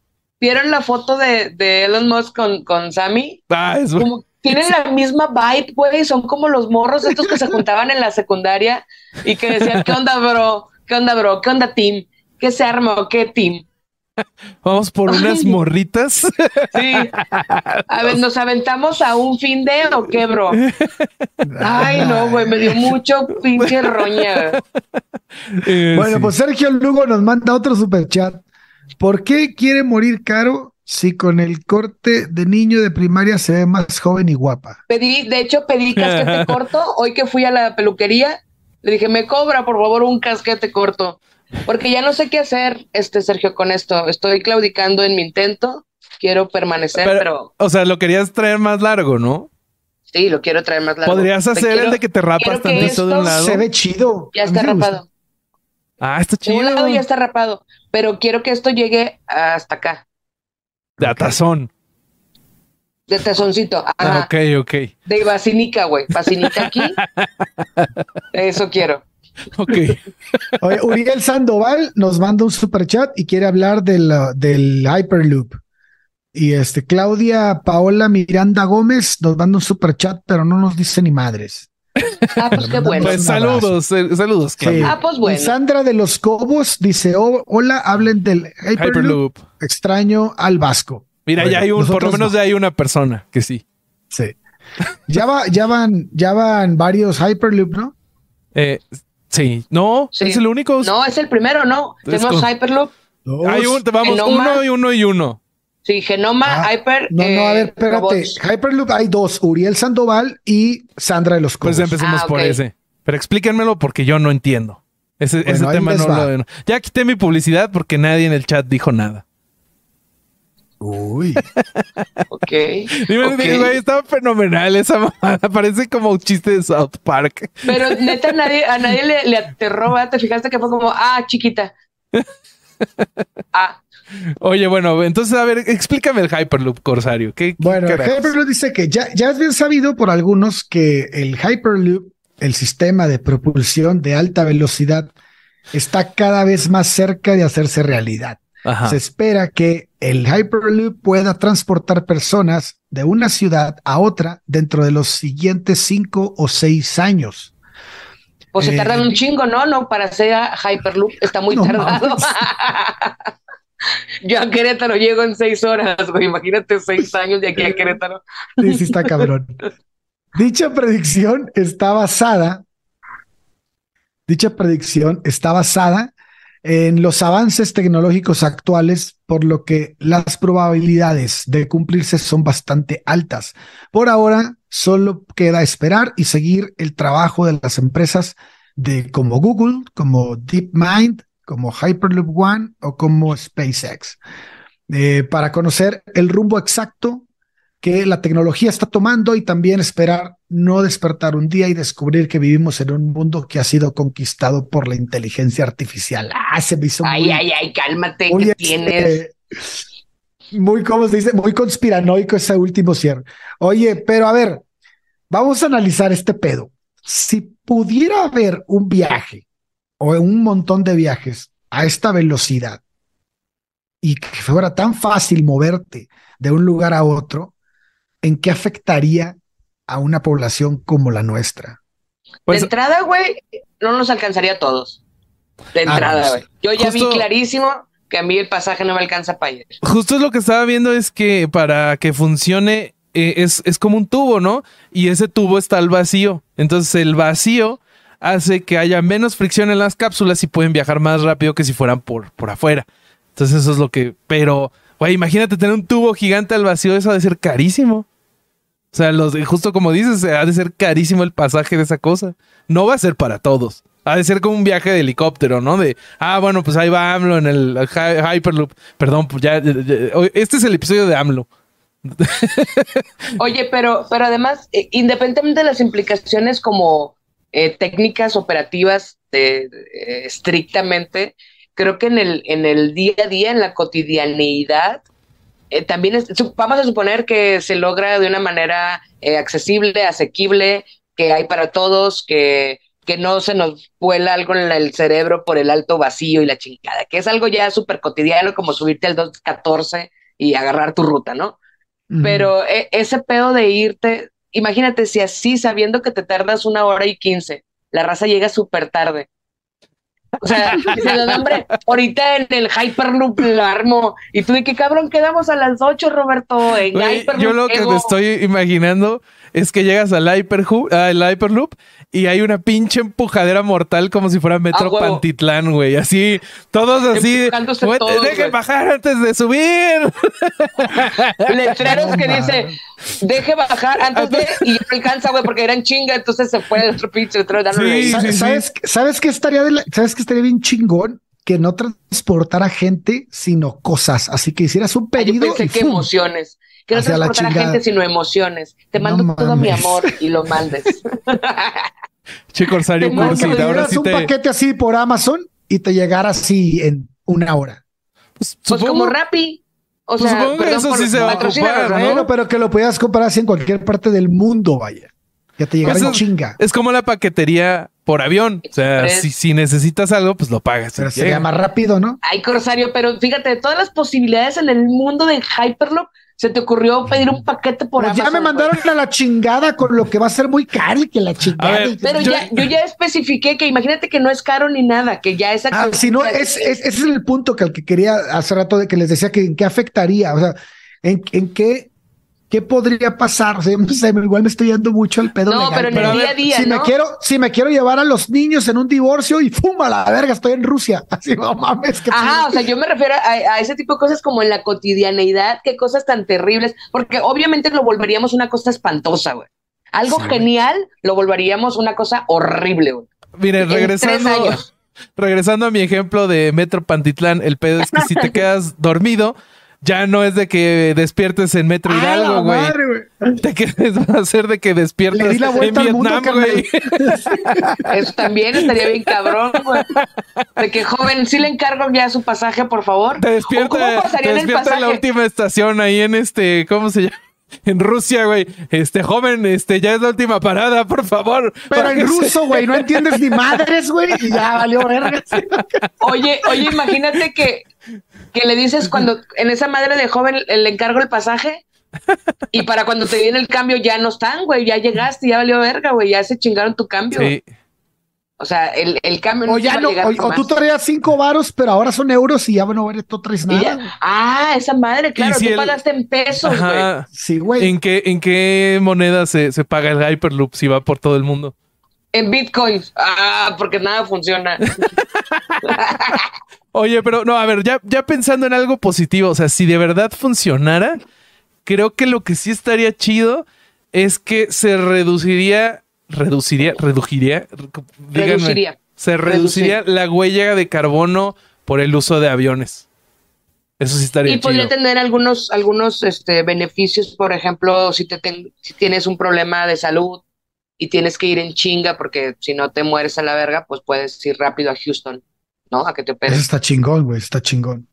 ¿Vieron la foto de, de Elon Musk con, con Sammy? Ah, es Como tienen la misma vibe, güey. Son como los morros estos que se juntaban en la secundaria y que decían, ¿qué onda, bro? ¿Qué onda, bro? ¿Qué onda, team? ¿Qué se arma? ¿Qué team? Vamos por unas Ay. morritas. Sí. A ver, ¿nos aventamos a un fin de o qué, bro? Ay, no, güey, me dio mucho pinche roña. güey. Eh, Bueno, sí. pues Sergio Lugo nos manda otro superchat. ¿Por qué quiere morir caro si con el corte de niño de primaria se ve más joven y guapa? Pedí, de hecho, pedí casquete [laughs] corto. Hoy que fui a la peluquería, le dije, me cobra, por favor, un casquete corto. Porque ya no sé qué hacer, este Sergio, con esto. Estoy claudicando en mi intento. Quiero permanecer, Pero- pero, O sea, lo querías traer más largo, ¿no? sí, lo quiero traer más largo. Podrías hacer quiero- el de que te rapas tantito de un lado. Se ve chido. Ya está rapado. Ah, está De chido. un lado ya está rapado, pero quiero que esto llegue hasta acá, De atazón. de tezoncito. Ah, ok, ok. De vacinica, güey. Vacinica aquí. Eso quiero. Ok. Oye, Uriel Sandoval nos manda un superchat y quiere hablar del, del Hyperloop. Y este, Claudia Paola Miranda Gómez nos manda un superchat, pero no nos dice ni madres. Ah, pues qué bueno. Pues saludos, eh, saludos. Sí. Ah, pues bueno. Sandra de los Cobos dice: "Oh, Hola, hablen del Hyperloop. Hyperloop. Extraño al Vasco. Mira, Bueno, ya hay un, por lo menos no. ya hay una persona que sí. Sí. Ya, va, ya, van, ya van varios Hyperloop, ¿no? Eh, sí, no, Sí. es el único. No, es el primero, ¿no? Es Tenemos Hyperloop. Dos. Hay un, vamos, uno y uno y uno. Sí, Genoma, Ah, Hyper. No, no, a ver, eh, espérate. robots. Hyperloop hay dos: Uriel Sandoval y Sandra de los Cobos. Pues empecemos Ah, por ese. Pero explíquenmelo porque yo no entiendo. Ese, Bueno, ese tema no va. lo. Ya quité mi publicidad porque nadie en el chat dijo nada. Uy. [laughs] Ok. Dime, güey, estaba fenomenal esa mamada. [laughs] Parece como un chiste de South Park. Pero [laughs] neta, nadie, a nadie le, le aterró, ¿verdad? Te fijaste que fue como, ah, chiquita. Ah, Oye, bueno, entonces, a ver, explícame el Hyperloop, Corsario. ¿Qué, qué Bueno, carajos? Hyperloop dice que ya, ya es bien sabido por algunos que el Hyperloop, el sistema de propulsión de alta velocidad, está cada vez más cerca de hacerse realidad. Ajá. Se espera que el Hyperloop pueda transportar personas de una ciudad a otra dentro de los siguientes cinco o seis años. pues se Eh, tardan un chingo, ¿no? No, para hacer Hyperloop está muy No tardado. [laughs] [laughs] Yo a Querétaro llego en seis horas. Imagínate seis años de aquí a Querétaro. Sí, sí está cabrón. Dicha predicción está basada, dicha predicción está basada en los avances tecnológicos actuales, por lo que las probabilidades de cumplirse son bastante altas. Por ahora, solo queda esperar y seguir el trabajo de las empresas de como Google, como DeepMind, como Hyperloop One o como SpaceX, eh, para conocer el rumbo exacto que la tecnología está tomando y también esperar no despertar un día y descubrir que vivimos en un mundo que ha sido conquistado por la inteligencia artificial. Ah, se me hizo muy, Ay, ay, ay, cálmate, muy, que este, tienes. muy, ¿cómo se dice? Muy conspiranoico ese último cierre. Oye, pero a ver, vamos a analizar este pedo. Si pudiera haber un viaje o un montón de viajes a esta velocidad y que fuera tan fácil moverte de un lugar a otro, ¿en qué afectaría a una población como la nuestra? Pues- de entrada, güey, no nos alcanzaría a todos. De Ah, entrada, no, güey. Yo ya Justo- vi clarísimo que a mí el pasaje no me alcanza para ir. Justo es lo que estaba viendo es que para que funcione eh, es, es como un tubo, ¿no? Y ese tubo está al vacío. Entonces el vacío hace que haya menos fricción en las cápsulas y pueden viajar más rápido que si fueran por, por afuera. Entonces eso es lo que... Pero, güey, imagínate tener un tubo gigante al vacío, eso ha de ser carísimo. O sea, los, justo como dices, ha de ser carísimo el pasaje de esa cosa. No va a ser para todos. Ha de ser como un viaje de helicóptero, ¿no? De, ah, bueno, pues ahí va AMLO en el Hy- Hyperloop. Perdón, pues ya- este es el episodio de AMLO. [laughs] Oye, pero, pero además, eh, independientemente de las implicaciones como eh, técnicas operativas de- eh, estrictamente, creo que en el, en el día a día, en la cotidianeidad, eh, también es- vamos a suponer que se logra de una manera eh, accesible, asequible, que hay para todos, que, que no se nos vuela algo en el cerebro por el alto vacío y la chingada, que es algo ya súper cotidiano como subirte al 214 y agarrar tu ruta, ¿no? Pero eh, ese pedo de irte, imagínate si así, sabiendo que te tardas una hora y quince, la raza llega súper tarde. O sea, diciendo, "No, hombre, ahorita en el Hyperloop lo armo. Y tú de qué cabrón quedamos a las 8, Roberto. En Hyperloop yo lo que llego". me estoy imaginando es que llegas al, Hyperhu- al Hyperloop y hay una pinche empujadera mortal como si fuera Metro Ah. Pantitlán, güey. Así, todos así. "Güey, todos, dejen güey". bajar antes de subir. [laughs] letreros que dice, deje bajar antes de, y ya no alcanza, güey, porque eran chinga, entonces se fue el otro pinche letrero sí, sí. ¿Sabes, ¿Sabes qué estaría de la- ¿Sabes qué estaría bien chingón? Que no transportara gente, sino cosas. Así que hicieras un Ah, Yo pedido. pensé y que ¡fum! emociones. Que no Hacia la transportar a chingada. gente, sino emociones. Te No mando todo mi amor y lo mandes. [laughs] Che, Corsario Te No, Cursi, ahora sí un te. paquete así por Amazon y te llegara así en una hora. Pues, Pues supongo- como Rappi. O Pues sea, supongo que eso sí se va a ocupar. ¿no? Bueno, pero que lo pudieras comprar así en cualquier parte del mundo, vaya. Ya te llegara Pues en es- chinga. Es como la paquetería por avión. O sea, si, si necesitas algo, pues lo pagas. Pero sería llega. más rápido, ¿no? Ay, Corsario, pero fíjate, todas las posibilidades en el mundo de Hyperloop se te ocurrió pedir un paquete por Pues ya me mandaron a la chingada con lo que va a ser muy caro y que la chingada. ver, Pero Yo- ya, yo ya especifiqué que imagínate que no es caro ni nada, que ya es Ah, si no, es, es- ese es el punto que al que quería hace rato de que les decía que en qué afectaría, o sea, en, en qué, qué podría pasar. O sea, no sé, igual me estoy yendo mucho al pedo. No, legal, pero en Pero el a día ver, a día, si ¿no? me quiero, si me quiero llevar a los niños en un divorcio y fuma la verga, estoy en Rusia. [laughs] Así no mames que Ajá, o sea, yo me refiero a, a ese tipo de cosas como en la cotidianeidad, qué cosas tan terribles, porque obviamente lo volveríamos una cosa espantosa, güey. Algo Sí, güey. genial lo volveríamos una cosa horrible, güey. Tres regresando, [laughs] regresando a mi ejemplo de Metro Pantitlán, el pedo es que si te [laughs] quedas dormido, ya no es de que despiertes en Metro ¡Ah, Hidalgo, güey. madre, güey! Te quedas, va a ser de que despiertes Le di la en al Vietnam, güey. Eso también estaría bien cabrón, güey. De que joven, sí le encargo ya su pasaje, por favor. Te ¿O despierta, ¿Cómo te en el en la última estación ahí en este, ¿cómo se llama? En Rusia, güey. Este joven, este, ya es la última parada, por favor. Pero en ruso, güey, no entiendes ni madres, güey, y ya valió verga. Oye, oye, imagínate que, que le dices cuando en esa madre de joven eh, le encargo el pasaje y para cuando te viene el cambio ya no están, güey, ya llegaste, ya valió verga, güey, ya se chingaron tu cambio. Sí. O sea, el, el cambio O ya no, o, o tú traías cinco varos, pero ahora son euros y ya bueno, eres tú traes nada. ya- güey. ah, esa madre, claro, si tú el- pagaste en pesos, güey. Ajá. Sí, güey. ¿En qué, ¿En qué moneda se, se paga el Hyperloop si va por todo el mundo? En bitcoins. Ah, porque nada funciona. [laughs] Oye, pero no, a ver, ya, ya pensando en algo positivo, o sea, si de verdad funcionara, creo que lo que sí estaría chido es que se reduciría, reduciría, reduciría, díganme, Reduciría. se reduciría la huella de carbono por el uso de aviones. Eso sí estaría Y podría chido. tener algunos, algunos este, beneficios, por ejemplo, si, te ten- si tienes un problema de salud y tienes que ir en chinga, porque si no te mueres a la verga, pues puedes ir rápido a Houston, ¿no? A que te Eso operen. está chingón, güey, está chingón.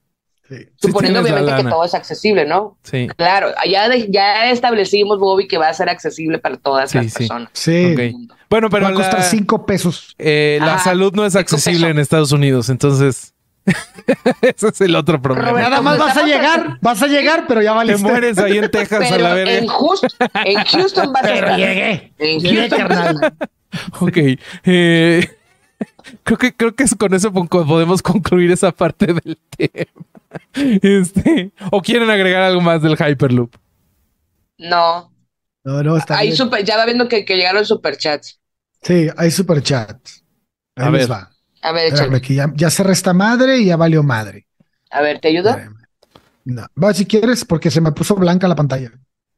Sí. Sí Suponiendo la obviamente que todo es accesible, ¿no? Sí, Claro, ya, de- ya establecimos, Bobby, que va a ser accesible para todas Sí, las sí. personas. Sí, ok. Bueno, pero va a costar la, cinco pesos. eh, la Ah, salud no es accesible pesos. en Estados Unidos, entonces [laughs] ese es el otro problema. Nada más vas a llegar, vas a llegar, pero ya Te valiste. mueres ahí en Texas a la verga. en, Houston, en Houston vas a Pero estar. llegué. En Llegué, Houston. carnal. [laughs] Ok. eh, creo que creo que con eso po- podemos concluir esa parte del tema. [laughs] Este, o quieren agregar algo más del Hyperloop. No, No, no, está hay bien. super, ya va viendo que, que llegaron superchats. Sí, hay superchats. Ahí A les ver. va. A ver, Espérame, que ya, ya cerré esta madre y ya valió madre. A ver, ¿te ayudo? Espérame. No. Va, si quieres, porque se me puso blanca la pantalla.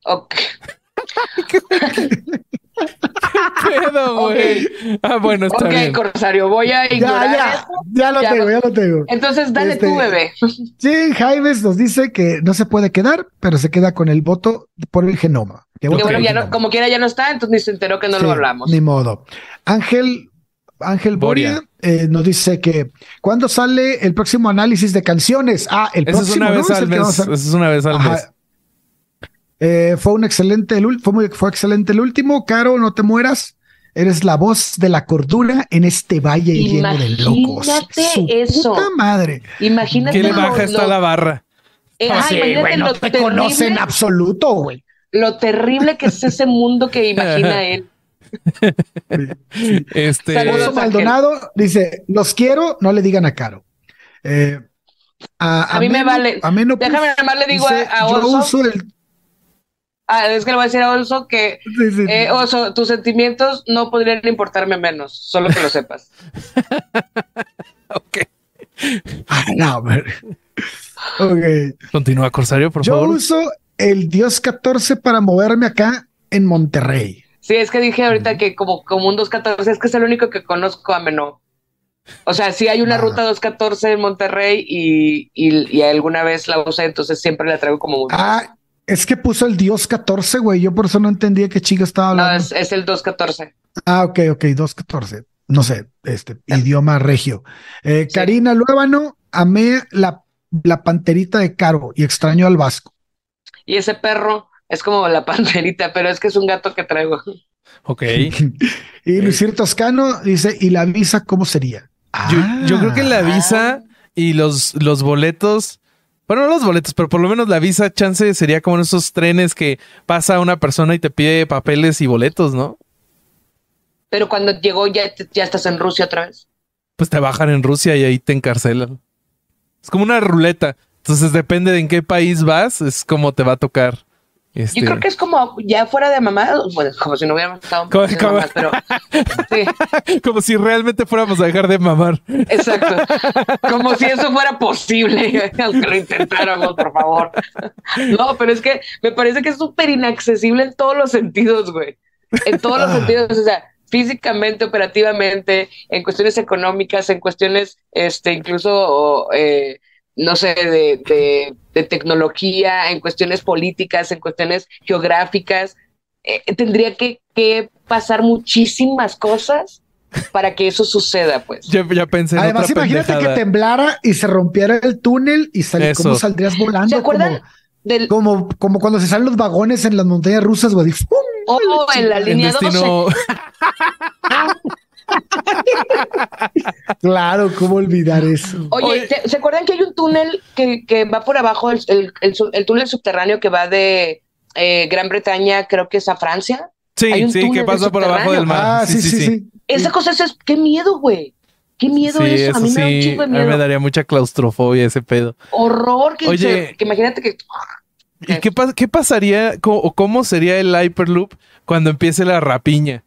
Ok. [laughs] [laughs] Pedo, güey. Ah, bueno, está Ok, bien. Corsario, voy a Ya, ignorar ya, eso. ya lo Ya tengo, lo- ya lo tengo. Entonces, dale Este- tú, bebé. [laughs] Sí, Jaimes nos dice que no se puede quedar, pero se queda con el voto por el genoma. Que bueno, el ya no, como quiera ya no está, entonces ni se enteró que no Sí, lo hablamos. Ni modo. Ángel, Ángel Boria, Boria. eh, nos dice que ¿cuándo sale el próximo análisis de canciones? Ah, el Eso es próximo. una vez Es al mes. a- Eso es una vez al Ajá. mes. Eh, fue un excelente, el ul- fue, muy- fue excelente el último. Caro, no te mueras. Eres la voz de la cordura en este valle lleno de locos. Imagínate eso. Puta madre. Imagínate ¿Qué le lo- baja está lo- la barra? eh, Ah, ajá, sí, güey, no lo te terrible, conocen en absoluto, güey. lo terrible que es ese mundo que imagina él. [laughs] Este. Saludos. Maldonado dice: Los quiero, no le digan a Caro. Eh, a, A mí me vale. Ameno, pues, Déjame nomás le digo a- dice, a Yo Oso". uso el. Ah, es que le voy a decir a Olso que, sí, sí, eh, sí. Oso, tus sentimientos no podrían importarme menos, solo que lo sepas. [laughs] Ok. Ah, no, hombre. Ok. Continúa, Corsario, por Yo favor. uso el Dios 14 para moverme acá en Monterrey. Sí, es que dije ahorita que como, como un 214, es que es el único que conozco a Menó. O sea, sí hay una Ah. ruta 214 en Monterrey y, y, y alguna vez la usé, entonces siempre la traigo como muy... Ah, es que puso el Dios 14, güey. Yo por eso no entendía qué chica estaba no, hablando. es, es el 214. Ah, ok, ok, 214. No sé, este idioma regio. Eh, Sí. Karina Luébano, amé la, la panterita de Caro y extraño al Vasco. Y ese perro es como la [laughs] panterita, pero es que es un gato que traigo. Ok. [laughs] y Luisir Toscano dice, ¿y la visa cómo sería? Yo, Ah. yo creo que la visa y los, los boletos Bueno, no los boletos, pero por lo menos la visa chance sería como en esos trenes que pasa una persona y te pide papeles y boletos, ¿no? Pero cuando llegó ya, ya estás en Rusia otra vez. Pues te bajan en Rusia y ahí te encarcelan. Es como una ruleta. Entonces depende de en qué país vas, es como te va a tocar. Este... Yo creo que es como ya fuera de mamá, bueno, como si no hubiéramos estado [laughs] como, como... mamás, pero sí. [laughs] como si realmente fuéramos a dejar de mamar. Exacto. Como si eso fuera posible, [laughs] aunque lo intentáramos, por favor. No, pero es que me parece que es súper inaccesible en todos los sentidos, güey. En todos los sentidos, o sea, físicamente, operativamente, en cuestiones económicas, en cuestiones, este, incluso eh, no sé, de, de, de, tecnología, en cuestiones políticas, en cuestiones geográficas. Eh, tendría que, que, pasar muchísimas cosas para que eso suceda, pues. Ya, ya pensé. En Además, otra imagínate pendejada. que temblara y se rompiera el túnel y sal, Eso. cómo saldrías volando. ¿Se acuerdan Como, del como, como cuando se salen los vagones en las montañas rusas, güey. oh, en la En línea 12? [laughs] Claro, ¿cómo olvidar eso? Oye, Oye. ¿se, se acuerdan que hay un túnel que, que va por abajo, el, el, el su- el túnel subterráneo que va de eh, Gran Bretaña, creo que es a Francia? Hay Sí, un sí, que pasa por abajo del mar. Ah, sí, sí, sí. Esa cosa es, es- qué miedo, güey. Qué miedo Sí, eso. A mí me da un sí, chingo de a mí miedo. me daría mucha claustrofobia ese pedo. Horror que, Oye. se- que imagínate que ¿Y qué, pas- qué pasaría o cómo sería el Hyperloop cuando empiece la rapiña?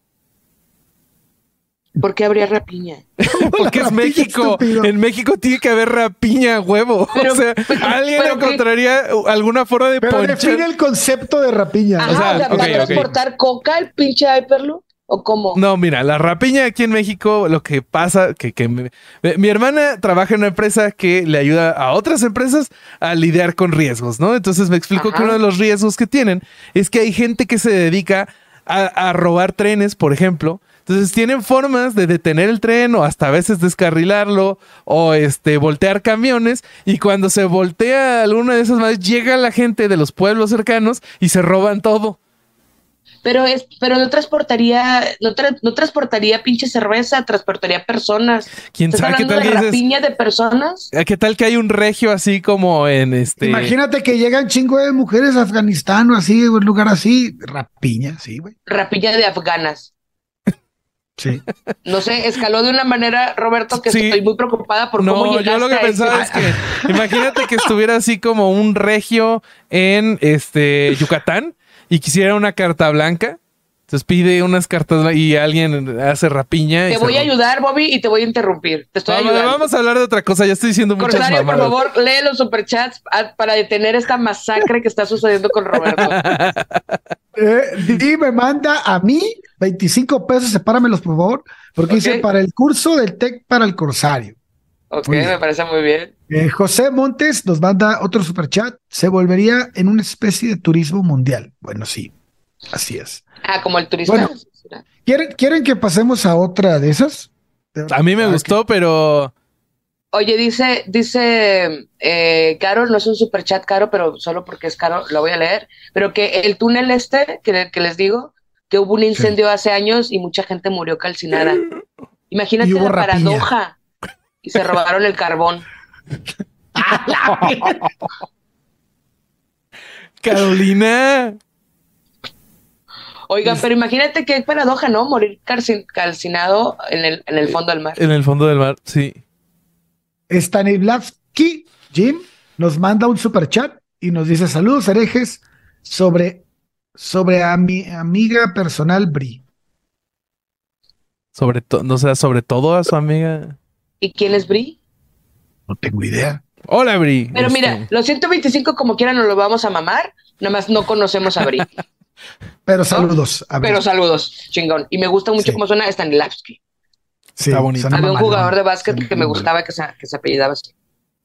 ¿Por qué habría rapiña? [laughs] Porque es rapiña, México. estúpido. En México tiene que haber rapiña, huevo. [laughs] Pero- o sea, pero- alguien encontraría alguna forma de Pero ponchar. define el concepto de rapiña. Ajá, O sea, o sea, ¿va a transportar coca el pinche Hyperloop? ¿O cómo? No, mira, la rapiña aquí en México, lo que pasa, que, que me- mi hermana trabaja en una empresa que le ayuda a otras empresas a lidiar con riesgos, ¿no? Entonces me explico Ajá. que uno de los riesgos que tienen es que hay gente que se dedica a, a robar trenes, por ejemplo. Entonces tienen formas de detener el tren o hasta a veces descarrilarlo o este voltear camiones y cuando se voltea alguna de esas madres llega la gente de los pueblos cercanos y se roban todo. Pero es, pero no transportaría, no, tra- no transportaría pinche cerveza, transportaría personas. ¿Quién ¿Estás sabe qué tal de rapiña de personas? Eh, ¿Qué tal que hay un regio así como en este? Imagínate que llegan chingo de mujeres a Afganistán o así, un lugar así. Rapiña, sí, güey. Rapiña de afganas. Sí. [laughs] No sé, escaló de una manera, Roberto, que Sí. estoy muy preocupada por cómo No, llegaste yo lo que pensaba es que [laughs] imagínate que estuviera así como un regio en este Yucatán y quisiera una carta blanca. Entonces pide unas cartas y alguien hace rapiña. y Te se voy a ayudar, Bobby, y te voy a interrumpir. Te estoy Vamos, ayudando. vamos a hablar de otra cosa. Ya estoy diciendo muchas Corsario, por favor, lee los superchats para detener esta masacre que está sucediendo con Roberto. [laughs] Eh, Didi me manda a mí 25 pesos, sepáramelos, por favor, porque dice para el curso del TEC para el Corsario. Ok, me parece muy bien. Eh, José Montes nos manda otro superchat. Se volvería en una especie de turismo mundial. Bueno, sí, así es. Ah, como el turista. Bueno. ¿Quieren, ¿quieren que pasemos a otra de esas? A mí me Ah, gustó, pero Oye, dice, dice eh, Caro, no es un superchat caro, pero solo porque es caro, lo voy a leer, pero que el túnel este, que, que les digo, que hubo un incendio hace años y mucha gente murió calcinada. [laughs] Imagínate la rapiña. paradoja. Y se robaron el carbón. [laughs] Carolina. Oigan, pero imagínate qué paradoja, ¿no? Morir calcin- calcinado en el, en el fondo del mar. En el fondo del mar, sí. Stanislavski Jim nos manda un superchat y nos dice saludos herejes sobre, sobre a mi amiga personal Bri. Sobre todo, no sé, sobre todo a su amiga. ¿Y quién es Bri? No tengo idea. Hola, Bri. Pero Este, mira, los 125 como quiera nos lo vamos a mamar, nada más no conocemos a Bri. [laughs] Pero saludos. a Bri. Pero saludos, chingón. Y me gusta mucho Sí. cómo suena Stanislavski. Sí, está bonito. Había un jugador de básquet que me gustaba que se, que se apellidaba así.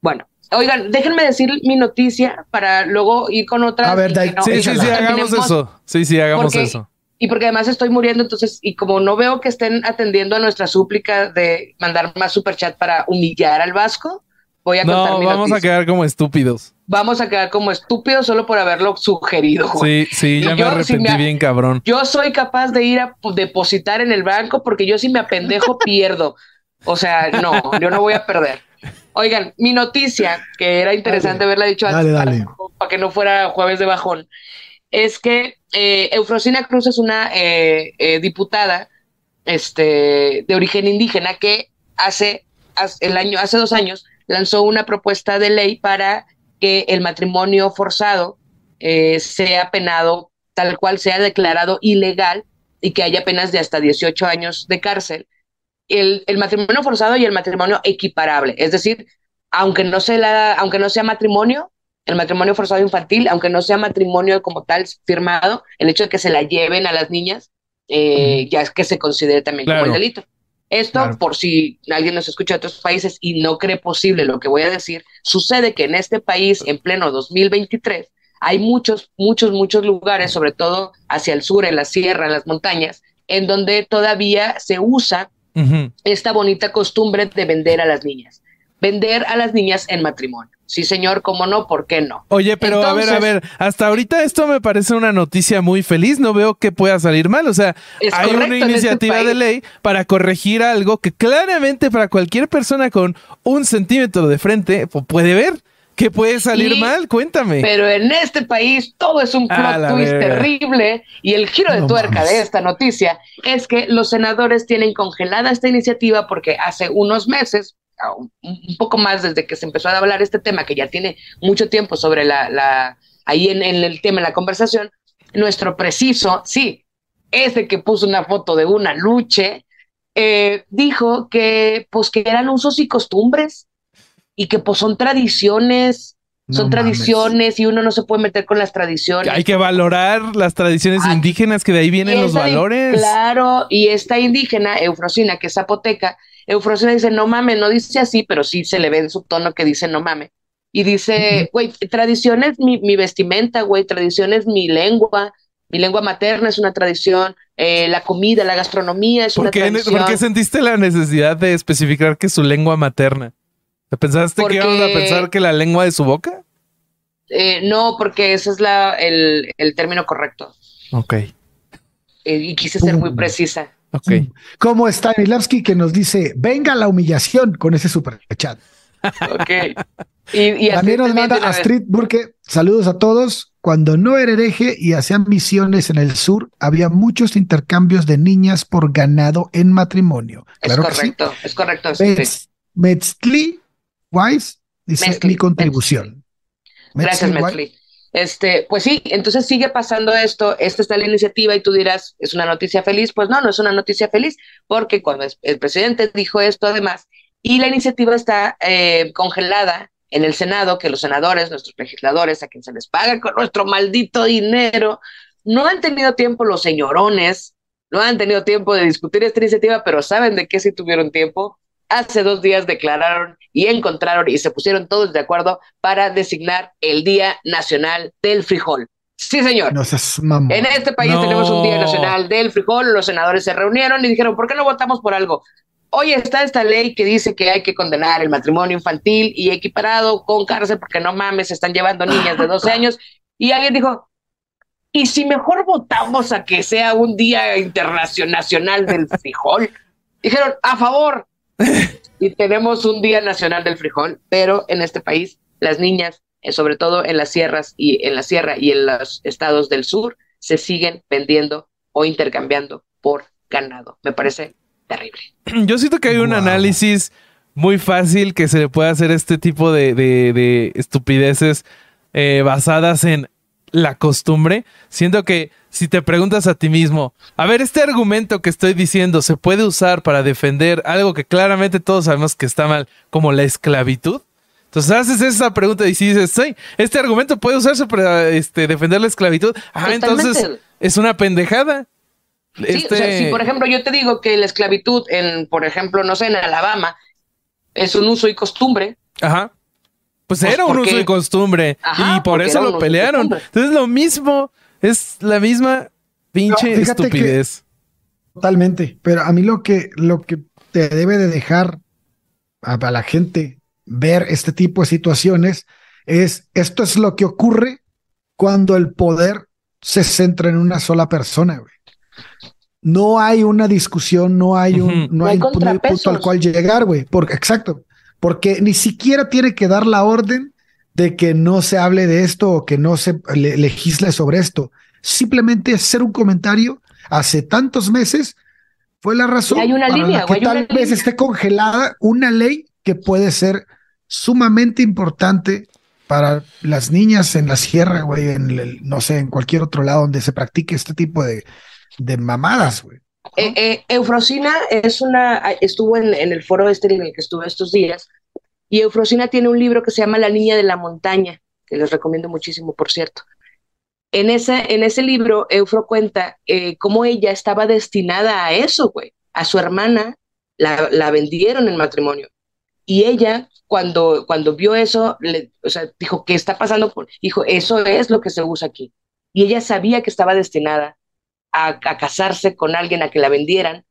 Bueno, oigan, déjenme decir mi noticia para luego ir con otra. A ver, Dai- Sí, sí, sí, hagamos eso. Sí, sí, hagamos Porque- eso. Y porque además estoy muriendo, entonces, y como no veo que estén atendiendo a nuestra súplica de mandar más superchat para humillar al Vasco, voy a contar No, mi vamos a quedar como estúpidos. Vamos a quedar como estúpidos solo por haberlo sugerido. güey. Sí, sí, Y ya me yo, arrepentí si me- bien, cabrón. Yo soy capaz de ir a depositar en el banco porque yo si me apendejo [laughs] pierdo. O sea, no, yo no voy a perder. Oigan, mi noticia, que era interesante haberla dicho antes Para, que no fuera jueves de bajón, es que eh, Eufrosina Cruz es una eh, eh, diputada este, de origen indígena que hace, hace, el año, hace dos años lanzó una propuesta de ley para que el matrimonio forzado sea penado tal cual sea declarado ilegal y que haya penas de hasta 18 años de cárcel el, matrimonio forzado y el matrimonio equiparable. Es decir, aunque no, sea la, aunque no sea matrimonio, el matrimonio forzado infantil, aunque no sea matrimonio como tal firmado, el hecho de que se la lleven a las niñas, eh, ya es que se considere también como el delito. Esto, por si alguien nos escucha de otros países y no cree posible lo que voy a decir, sucede que en este país, en pleno 2023, hay muchos, muchos, muchos lugares, sobre todo hacia el sur, en la sierra, en las montañas, en donde todavía se usa esta bonita costumbre de vender a las niñas. Vender a las niñas en matrimonio. Sí, señor, cómo no, ¿por qué no? Oye, pero a ver, a ver, hasta ahorita esto me parece una noticia muy feliz, no veo que pueda salir mal, o sea, hay una este iniciativa de ley para corregir algo que claramente para cualquier persona con un centímetro de frente puede ver. ¿Qué puede salir mal? Cuéntame. Pero en este país todo es un plot twist terrible y el giro de tuerca de esta noticia es que los senadores tienen congelada esta iniciativa porque hace unos meses, un poco más desde que se empezó a hablar este tema, que ya tiene mucho tiempo sobre la, la ahí en, el tema de la conversación, nuestro preciso, sí, ese que puso una foto de una luche, eh, dijo que pues que eran usos y costumbres y que pues son tradiciones, son tradiciones y uno no se puede meter con las tradiciones. Hay que valorar las tradiciones indígenas, que de ahí vienen los valores. Claro, y esta indígena, Eufrosina, que es zapoteca, Eufrosina dice, no mames, no dice así, pero sí se le ve en su tono que dice, no mames. Y dice, güey, tradición es mi, mi vestimenta, güey, tradición es mi lengua, mi lengua materna es una tradición, eh, la comida, la gastronomía es una tradición. ¿Por qué sentiste la necesidad de especificar que es su lengua materna? ¿Pensaste que íbamos a pensar que la lengua de su boca? Eh, no, porque ese es la, el, término correcto. Ok. Eh, y quise ser muy precisa. Ok. ¿Cómo está Milavsky que nos dice, venga la humillación con ese super chat? Ok. Y, también nos manda Astrid Burke, saludos a todos. Cuando no era hereje y hacían misiones en el sur, había muchos intercambios de niñas por ganado en matrimonio. Claro es correcto, es correcto. Metzli Wise dice mi contribución. Gracias, Metzli. Este, pues sí, entonces sigue pasando esto, esta está la iniciativa y tú dirás, ¿es una noticia feliz? Pues no, no es una noticia feliz, porque cuando el presidente dijo esto además, y la iniciativa está eh, congelada en el Senado, que los senadores, nuestros legisladores, a quien se les paga con nuestro maldito dinero, no han tenido tiempo los señorones, no han tenido tiempo de discutir esta iniciativa, pero saben de qué sí tuvieron tiempo, hace dos días declararon y encontraron y se pusieron todos de acuerdo para designar el Día Nacional del Frijol. Sí, señor. en este país tenemos un Día Nacional del Frijol. Los senadores se reunieron y dijeron, ¿por qué no votamos por algo? Hoy está esta ley que dice que hay que condenar el matrimonio infantil y equiparado con cárcel porque no mames, se están llevando niñas de 12 [laughs] años. Y alguien dijo, ¿y si mejor votamos a que sea un Día Internacional del Frijol? Dijeron, a favor, y tenemos un Día Nacional del Frijol, pero en este país las niñas, eh, sobre todo en las sierras y en la sierra y en los estados del sur, se siguen vendiendo o intercambiando por ganado. Me parece terrible. [clears throat] Yo siento que hay un análisis muy fácil que se le puede hacer este tipo de, estupideces eh, basadas en la costumbre. Siento que si te preguntas a ti mismo, a ver, este argumento que estoy diciendo se puede usar para defender algo que claramente todos sabemos que está mal, como la esclavitud. Entonces haces esa pregunta y si dices, sí, este argumento puede usarse para este, defender la esclavitud. Ah, entonces es una pendejada. Sí, o sea, si este por ejemplo yo te digo que la esclavitud en, por ejemplo, no sé, en Alabama, es un uso y costumbre. Ajá. Pues, pues era un uso y costumbre. y por eso lo pelearon. Entonces lo mismo es la misma pinche estupidez. totalmente. Pero a mí lo que, lo que te debe de dejar a, la gente ver este tipo de situaciones es esto es lo que ocurre cuando el poder se centra en una sola persona, güey. No hay una discusión, no hay un, no, hay, punto al cual llegar, güey. Porque, exacto. porque ni siquiera tiene que dar la orden de que no se hable de esto o que no se legisle sobre esto. Simplemente hacer un comentario hace tantos meses fue la razón hay una línea, que tal vez esté congelada una ley que puede ser sumamente importante para las niñas en la sierra, güey, en no sé, en cualquier otro lado donde se practique este tipo de, de mamadas, güey. Eh, eh, Eufrosina es una, estuvo en, en, el foro este en el que estuve estos días, y Eufrosina tiene un libro que se llama La Niña de la Montaña, que les recomiendo muchísimo, por cierto. En ese, en ese libro, Eufro cuenta eh, cómo ella estaba destinada a eso, güey. A su hermana la, la vendieron en matrimonio. Y ella, cuando, cuando vio eso, o sea, dijo, ¿qué está pasando? Dijo, eso es lo que se usa aquí. Y ella sabía que estaba destinada a, casarse con alguien a que la vendieran.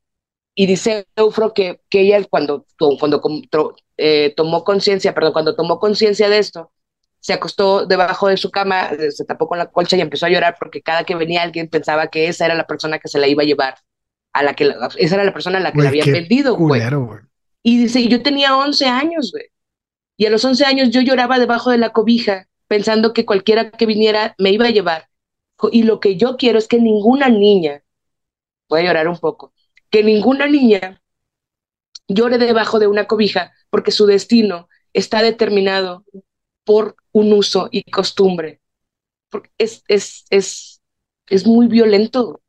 Y dice Eufro que, que ella cuando, cuando eh, tomó conciencia, perdón, cuando tomó conciencia de esto, se acostó debajo de su cama, eh, se tapó con la colcha y empezó a llorar porque cada que venía alguien pensaba que esa era la persona que se la iba a llevar, a la que esa era la persona a la que la habían vendido, güey. Y dice, yo tenía 11 años, güey. Y a los 11 años yo lloraba debajo de la cobija pensando que cualquiera que viniera me iba a llevar. Y lo que yo quiero es que ninguna niña, voy a llorar un poco, que ninguna niña llore debajo de una cobija porque su destino está determinado por un uso y costumbre. Porque es, es, es, es muy violento.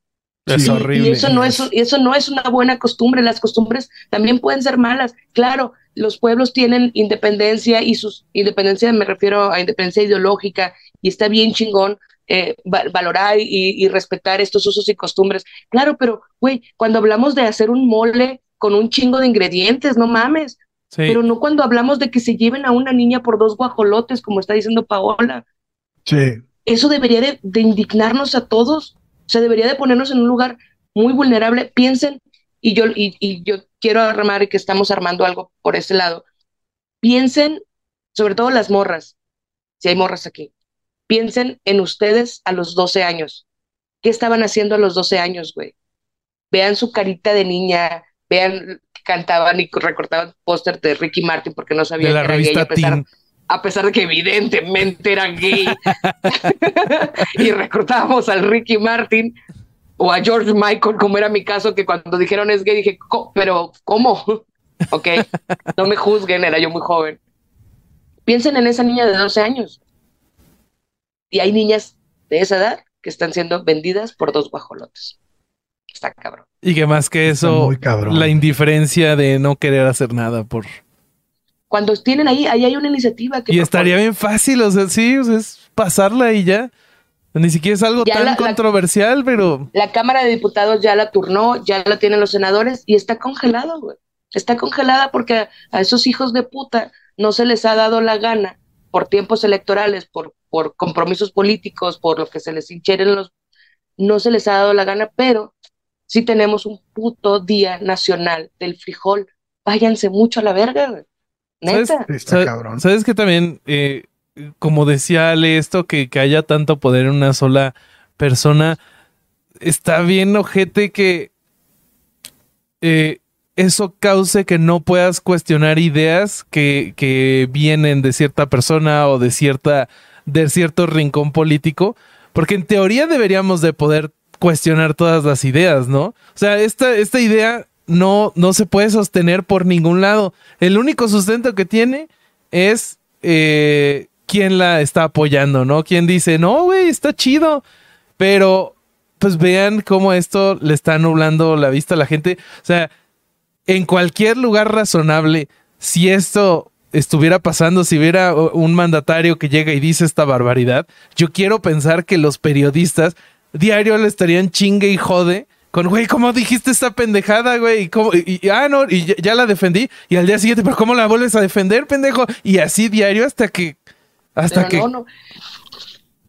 Es horrible. Y eso no es, eso no es una buena costumbre. Las costumbres también pueden ser malas. Claro, los pueblos tienen independencia y sus independencia, me refiero a independencia ideológica, y está bien chingón eh, valorar y, respetar estos usos y costumbres. Claro, pero, güey, cuando hablamos de hacer un mole con un chingo de ingredientes, no mames. Pero no cuando hablamos de que se lleven a una niña por dos guajolotes, como está diciendo Paola. Sí. Eso debería de, de indignarnos a todos. O sea, debería de ponernos en un lugar muy vulnerable. Piensen, y yo, y, y yo quiero armar y que estamos armando algo por ese lado. Piensen, sobre todo las morras, si hay morras aquí, Piensen en ustedes a los 12 años. ¿Qué estaban haciendo a los 12 años, güey? Vean su carita de niña, vean que cantaban y recortaban póster de Ricky Martin porque no sabían que era gay, a pesar, a pesar de que evidentemente eran gay. [laughs] y recortábamos al Ricky Martin o a George Michael, como era mi caso, que cuando dijeron es gay, dije, pero ¿cómo? [laughs] ok, no me juzguen, era yo muy joven. Piensen en esa niña de 12 años. Y hay niñas de esa edad que están siendo vendidas por dos guajolotes. Está cabrón. Y que más que eso, la indiferencia de no querer hacer nada por... Cuando tienen ahí, ahí hay una iniciativa que... Y estaría bien fácil, o sea, sí, es pasarla y ya. Ni siquiera es algo tan controversial, pero... La Cámara de Diputados ya la turnó, ya la tienen los senadores y está congelado, güey. Está congelada porque a esos hijos de puta no se les ha dado la gana por tiempos electorales, por por compromisos políticos, por lo que se les hincheren los, no se les ha dado la gana, pero sí tenemos un puto día nacional del frijol. Váyanse mucho a la verga, Neta. ¿Sabes, que también, eh, como decía Ale, esto que, que haya tanto poder en una sola persona, está bien ojete que eh, eso cause que no puedas cuestionar ideas que, que vienen de cierta persona o de cierta de cierto rincón político, porque en teoría deberíamos de poder cuestionar todas las ideas, ¿no? O sea, esta, esta idea no, no se puede sostener por ningún lado. El único sustento que tiene es eh, quién la está apoyando, ¿no? Quien dice, no, güey, está chido, pero pues vean cómo esto le está nublando la vista a la gente. O sea, en cualquier lugar razonable, si esto estuviera pasando, si hubiera un mandatario que llega y dice esta barbaridad, yo quiero pensar que los periodistas diario le estarían chingue y jode con, güey, ¿cómo dijiste esta pendejada, güey? Y, ah, no, y ya, la defendí. Y al día siguiente, pero ¿cómo la vuelves a defender, pendejo? Y así diario hasta que. Hasta que. No, no.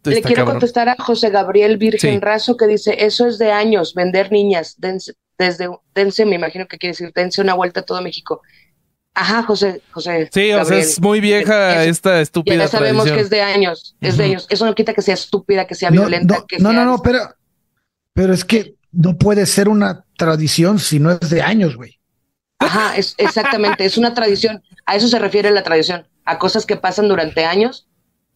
Le quiero contestar a José Gabriel Virgen Razo que dice: Eso es de años, vender niñas. Dense, desde, dense, me imagino que quiere decir, dense una vuelta a todo México. Ajá, José, José. Sí, o sea, es muy vieja esta estúpida. Ya sabemos que es de años, es de años. Eso no quita que sea estúpida, que sea violenta. No, que no, no, no, pero, pero es que no puede ser una tradición si no es de años, güey. Ajá, es, exactamente, es una tradición. A eso se refiere la tradición, a cosas que pasan durante años.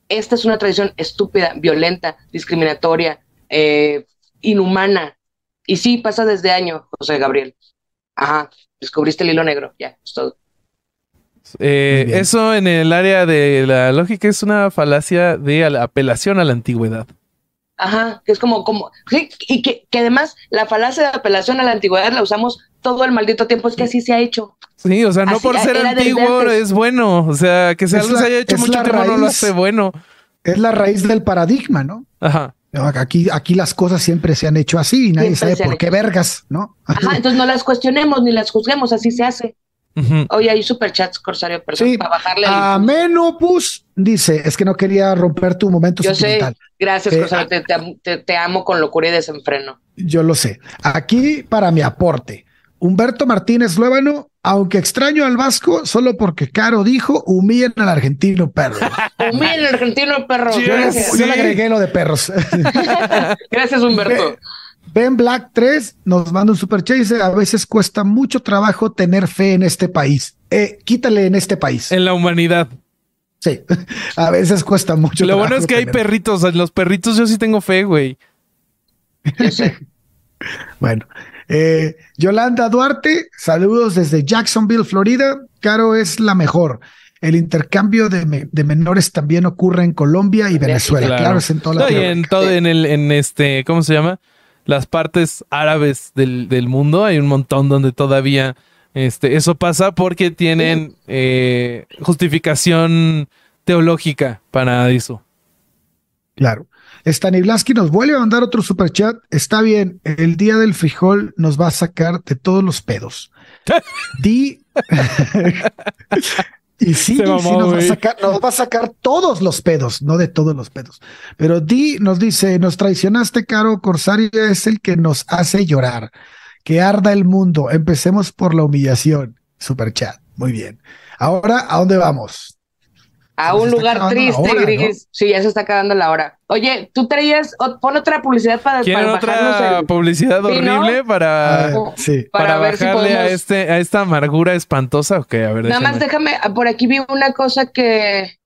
Esta es una tradición estúpida, violenta, discriminatoria, eh, inhumana. Y sí, pasa desde años, José Gabriel. Ajá, descubriste el hilo negro, ya, es todo. Eh, eso en el área de la lógica es una falacia de apelación a la antigüedad. Ajá, que es como, como, sí, y que, que, además la falacia de apelación a la antigüedad la usamos todo el maldito tiempo, es que así se ha hecho. Sí, o sea, no por ser antiguo es bueno, o sea, que se, algo se haya hecho mucho tiempo no lo hace bueno. Es la raíz del paradigma, ¿no? Ajá. Aquí, aquí las cosas siempre se han hecho así y nadie sabe por qué vergas, ¿no? Ajá, entonces no las cuestionemos ni las juzguemos, así se hace. Oye, hay superchats, Corsario, perdón, para bajarle A Menopus dice, es que no quería romper tu momento Yo sé, gracias, eh, Corsario, te, te, amo con locura y desenfreno. Yo lo sé. Aquí para mi aporte, Humberto Martínez Luébano, aunque extraño al Vasco, solo porque Caro dijo, humillen al argentino perro. [laughs] humillen al argentino perro. yo, le agregué lo de perros. [laughs] gracias, Humberto. Ben Black 3 nos manda un super chase. A veces cuesta mucho trabajo tener fe en este país. Eh, quítale en este país. En la humanidad. Sí, [laughs] a veces cuesta mucho. Lo bueno es que hay perritos. En los perritos yo sí tengo fe, güey. bueno, eh, Yolanda Duarte, saludos desde Jacksonville, Florida. Caro es la mejor. El intercambio de, menores también ocurre en Colombia y Venezuela. Claro, es en toda la no, y en todo, en el, en este, ¿cómo se llama? las partes árabes del, mundo. Hay un montón donde todavía este, eso pasa porque tienen eh, justificación teológica para eso. Claro. Stanislavski nos vuelve a mandar otro super chat. Está bien, el día del frijol nos va a sacar de todos los pedos. [laughs] Di. [laughs] Y sí, nos, va a sacar, nos va a sacar todos los pedos, no de todos los pedos. Pero Di nos dice, nos traicionaste, Caro, Corsario es el que nos hace llorar. Que arda el mundo. Empecemos por la humillación. Super chat. Muy bien. Ahora, ¿a dónde vamos? A un lugar triste, Gris. Sí, ya se está acabando la hora. Oye, tú traías, pon otra publicidad para, ¿Quieren otra publicidad horrible para, ah, sí. para, bajarle a, este, a esta amargura espantosa? Ok, a ver. Nada más déjame, ah, por aquí vi una cosa que,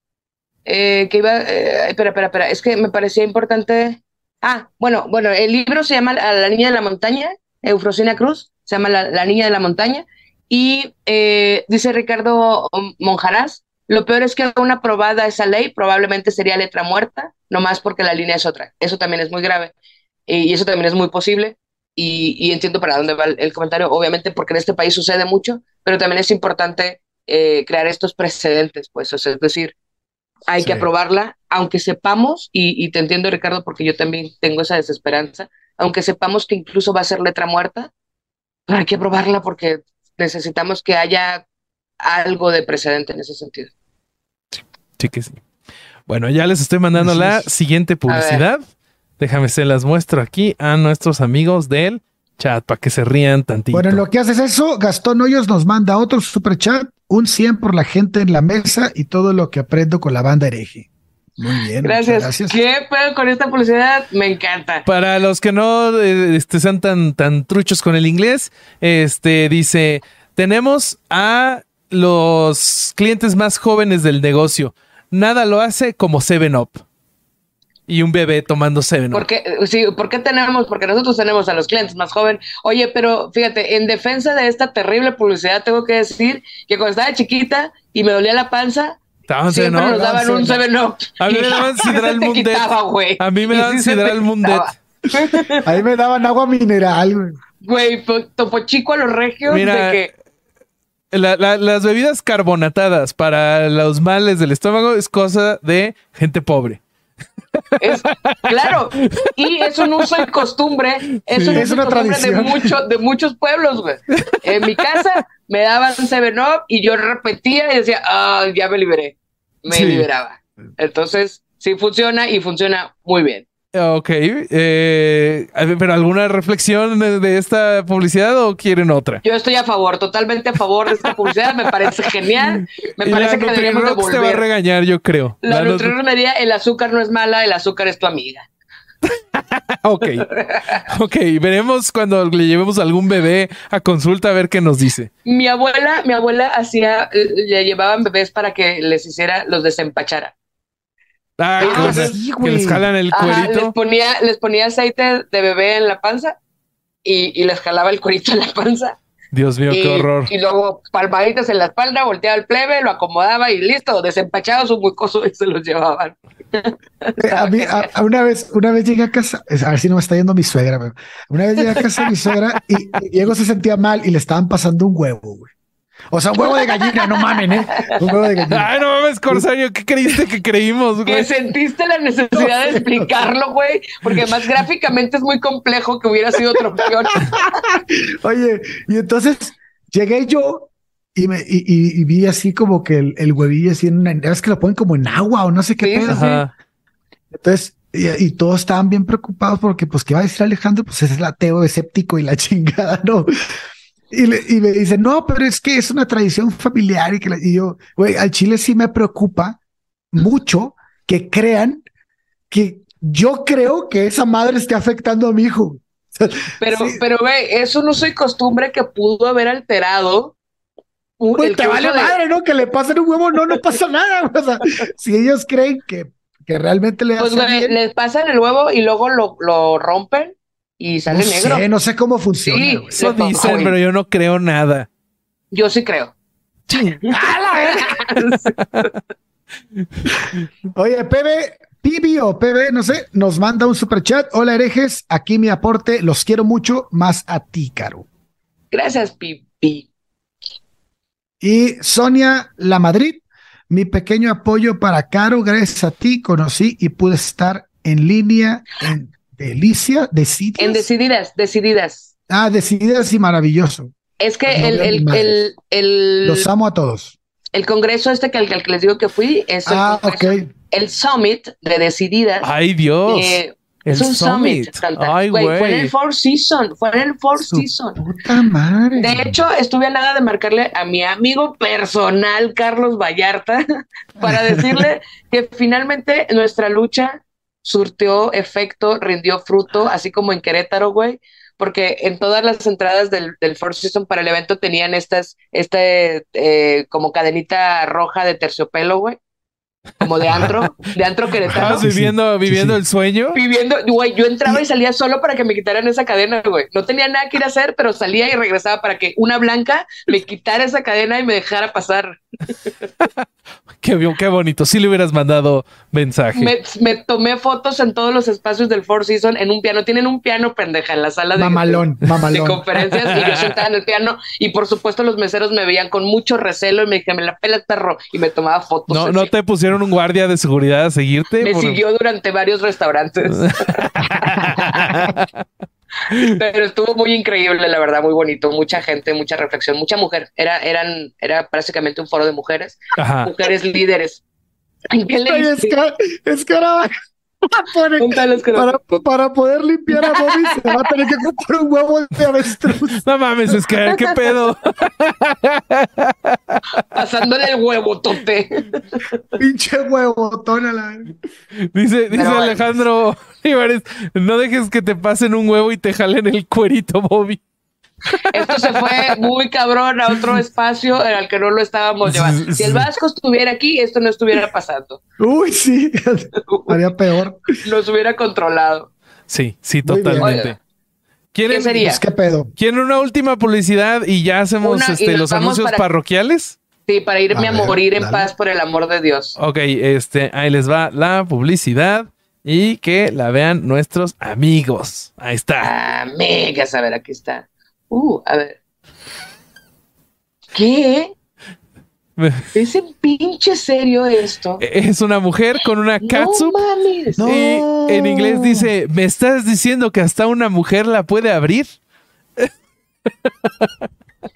eh, que iba, eh, espera, espera, espera, es que me parecía importante. Ah, bueno, bueno, el libro se llama La Niña de la Montaña, Eufrosina Cruz, se llama La, Niña de la Montaña, y eh, dice Ricardo Monjarás, lo peor es que una aprobada esa ley probablemente sería letra muerta, no más porque la línea es otra. Eso también es muy grave y eso también es muy posible. Y, entiendo para dónde va el, comentario, obviamente porque en este país sucede mucho, pero también es importante eh, crear estos precedentes, pues, es decir, hay que aprobarla, aunque sepamos, y, y, te entiendo Ricardo, porque yo también tengo esa desesperanza, aunque sepamos que incluso va a ser letra muerta, pero hay que aprobarla porque necesitamos que haya algo de precedente en ese sentido. Sí que sí. Bueno, ya les estoy mandando la siguiente publicidad. Déjame se las muestro aquí a nuestros amigos del chat para que se rían tantito. Bueno, lo que haces eso, Gastón Hoyos nos manda otro super chat, un 100 por la gente en la mesa y todo lo que aprendo con la banda hereje. Muy bien. Gracias. gracias. ¿Qué pedo con esta publicidad? Me encanta. Para los que no eh, este, sean tan, tan truchos con el inglés, este dice: Tenemos a los clientes más jóvenes del negocio nada lo hace como Seven Up. Y un bebé tomando Seven Up. Porque, sí, ¿por qué tenemos? Porque nosotros tenemos a los clientes más jóvenes. Oye, pero fíjate, en defensa de esta terrible publicidad, tengo que decir que cuando estaba chiquita y me dolía la panza, siempre nos daban un Seven Up. A mí me daban [laughs] Sidral Mundet. A mí me daban Sidral Mundet. Ahí me daban agua mineral, güey. Güey, topo chico a los regios de que las bebidas carbonatadas para los males del estómago es cosa de gente pobre. claro, y es un uso y costumbre, es, una tradición de, de muchos pueblos, güey. En mi casa me daban Seven Up y yo repetía y decía, ah, ya me liberé, me liberaba. Entonces, sí funciona y funciona muy bien. Ok, eh, pero ¿alguna reflexión de, esta publicidad o quieren otra? Yo estoy a favor, totalmente a favor de esta publicidad, me parece genial, me parece que deberíamos devolver. te va a regañar, yo creo. La, la me diría, el azúcar no es mala, el azúcar es tu amiga. [laughs] ok. Ok, veremos cuando le llevemos algún bebé a consulta a ver qué nos dice. Mi abuela, mi abuela hacía, le llevaban bebés para que les hiciera, los desempachara. Ah, Ah, que, sí, que güey. les jalan el Ajá, les cuerito. ponía, les ponía aceite de bebé en la panza y, y les jalaba el cuerito en la panza. Dios mío, y, qué horror. y luego palmaditas en la espalda, volteaba el plebe, lo acomodaba y listo, desempachado su mucoso y se los llevaban. Eh, A mí, a- a una vez, una vez llegué a casa, a ver si no me está yendo mi suegra, una vez llegué a casa de mi suegra y, y Diego se sentía mal y le estaban pasando un huevo, güey. O sea, un huevo de gallina, no mamen, ¿eh? Un huevo de gallina. Ay, no mames, Corsario, ¿qué creíste que creímos, Que güey? sentiste la necesidad de explicarlo, güey, porque además gráficamente es muy complejo que hubiera sido otra opción. [laughs] Oye, y entonces llegué yo y, me, y, y- y vi así como que el, el huevillo así en una, es que lo ponen como en agua o no sé qué Sí, pedo. Ajá. Entonces, y, y todos estaban bien preocupados porque, pues, ¿qué va a decir Alejandro? Pues ese es el ateo escéptico y la [laughs] chingada, ¿no? Y, le- y me dice, no, pero es que es una tradición familiar y que la- y yo, güey, al Chile sí me preocupa mucho que crean que yo creo que esa madre esté afectando a mi hijo. [laughs] Pero, Sí. pero, güey, es un uso y costumbre que pudo haber alterado. un- el te vale de- madre, ¿no? Que le pasen un huevo, no, no pasa nada. [laughs] O sea, si ellos creen que, que realmente le Pues, hace güey, bien, les pasan el huevo y luego lo, lo rompen y no sale negro. sé, no sé cómo funciona. Sí. Eso dicen, pero yo no creo nada. Yo sí creo. [laughs] Oye, PB, Pibi o PB, no sé, nos manda un super chat. Hola, herejes, aquí mi aporte, los quiero mucho, más a ti, Caro. Gracias, Pipi. Y Sonia La Madrid, mi pequeño apoyo para Caro, gracias a ti conocí y pude estar en línea en Delicia, Decidias. En decididas, decididas. ah, Decididas y maravilloso. Es que No el, el, el, el, Los amo a todos. el congreso este que al, que les digo que fui es el, Ah, congreso- ok. el summit de decididas. Ay, Dios. eh, el es un summit. Ay, Güey, Fue en el Four Season, fue en el Four Su Season. Puta madre. De hecho, estuve a nada de marcarle a mi amigo personal, Carlos Vallarta, [laughs] para decirle que finalmente nuestra lucha surtió efecto, rindió fruto, así como en Querétaro, güey, porque en todas las entradas del, del Four Season para el evento tenían estas, este, eh, como cadenita roja de terciopelo, güey, como de antro, [laughs] de antro queretano. Estabas viviendo, sí, viviendo sí. el sueño. Viviendo, güey, yo entraba y salía solo para que me quitaran esa cadena, güey. No tenía nada que ir a hacer, pero salía y regresaba para que una blanca me quitara esa cadena y me dejara pasar. [laughs] Qué, bien, qué bonito. Sí le hubieras mandado mensaje. Me, me tomé fotos en todos los espacios del Four Season en un piano. Tienen un piano pendeja en la sala de, Mamalón, de mamalón. conferencias y yo sentada en el piano y por supuesto los meseros me veían con mucho recelo y me dije, me la pelas perro y me tomaba fotos. No, no te pusieron un guardia de seguridad a seguirte. Me Por- siguió durante varios restaurantes. [laughs] [laughs] Pero estuvo muy increíble, la verdad, muy bonito. Mucha gente, mucha reflexión, mucha mujer. Era, eran, era básicamente un foro de mujeres, Ajá. mujeres líderes. ¿En qué le Oye, es, que, es que [laughs] para, para poder limpiar a Bobby se va a tener que comprar un huevo de avestruz. No mames, es que qué pedo. [laughs] pasándole el huevo, tope. Pinche huevotón a la. Dice, dice Pero, Alejandro Olivares, no dejes que te pasen un huevo y te jalen el cuerito, Bobby. Esto se fue muy cabrón a otro espacio al que no lo estábamos llevando. Si el Vasco estuviera aquí, esto no estuviera pasando. Uy, sí. [laughs] Haría peor. Nos hubiera controlado. Sí, sí, totalmente. ¿Quieren, ¿Qué sería? Pues, ¿Qué pedo? ¿Quieren una última publicidad y ya hacemos Una, este, los anuncios para- parroquiales? Sí, para irme A morir en dale. paz por el amor de Dios. Ok, este, ahí les va la publicidad y que la vean nuestros amigos. Ahí está. Amigas, a ver, aquí está. Uh, a ver. ¿Qué? ¿Es en pinche serio esto? Es una mujer con una catsup No mames. No. y en inglés dice, ¿me estás diciendo que hasta una mujer la puede abrir?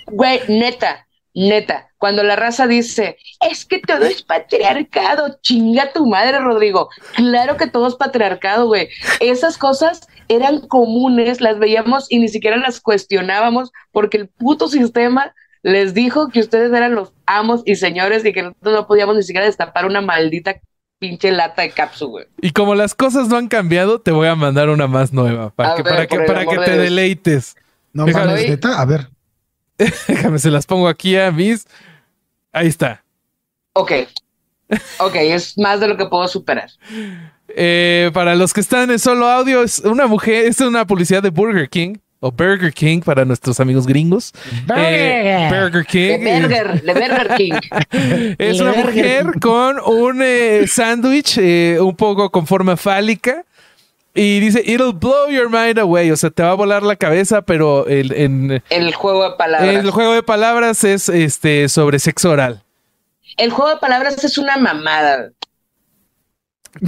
Güey, neta, neta. Cuando la raza dice, es que todo es patriarcado, chinga tu madre, Rodrigo. Claro que todo es patriarcado, güey. Esas cosas eran comunes, las veíamos y ni siquiera las cuestionábamos porque el puto sistema les dijo que ustedes eran los amos y señores y que nosotros no podíamos ni siquiera destapar una maldita pinche lata de cápsula, güey. Y como las cosas no han cambiado, te voy a mandar una más nueva para A que, ver, para que, para que te Dios. deleites. No mames, neta. A ver. [laughs] Déjame, se las pongo aquí a mis. Ahí está. Ok. Ok, es más de lo que puedo superar. Eh, para los que están en solo audio, es una mujer, es una publicidad de Burger King o Burger King para nuestros amigos gringos. Eh, Burger King. eh, Burger, de Burger King. [laughs] Es una Burger mujer King. con un eh, sándwich eh, un poco con forma fálica. Y dice, it'll blow your mind away. O sea, te va a volar la cabeza, pero el, en, El juego de palabras. el juego de palabras es este sobre sexo oral. El juego de palabras es una mamada. [laughs]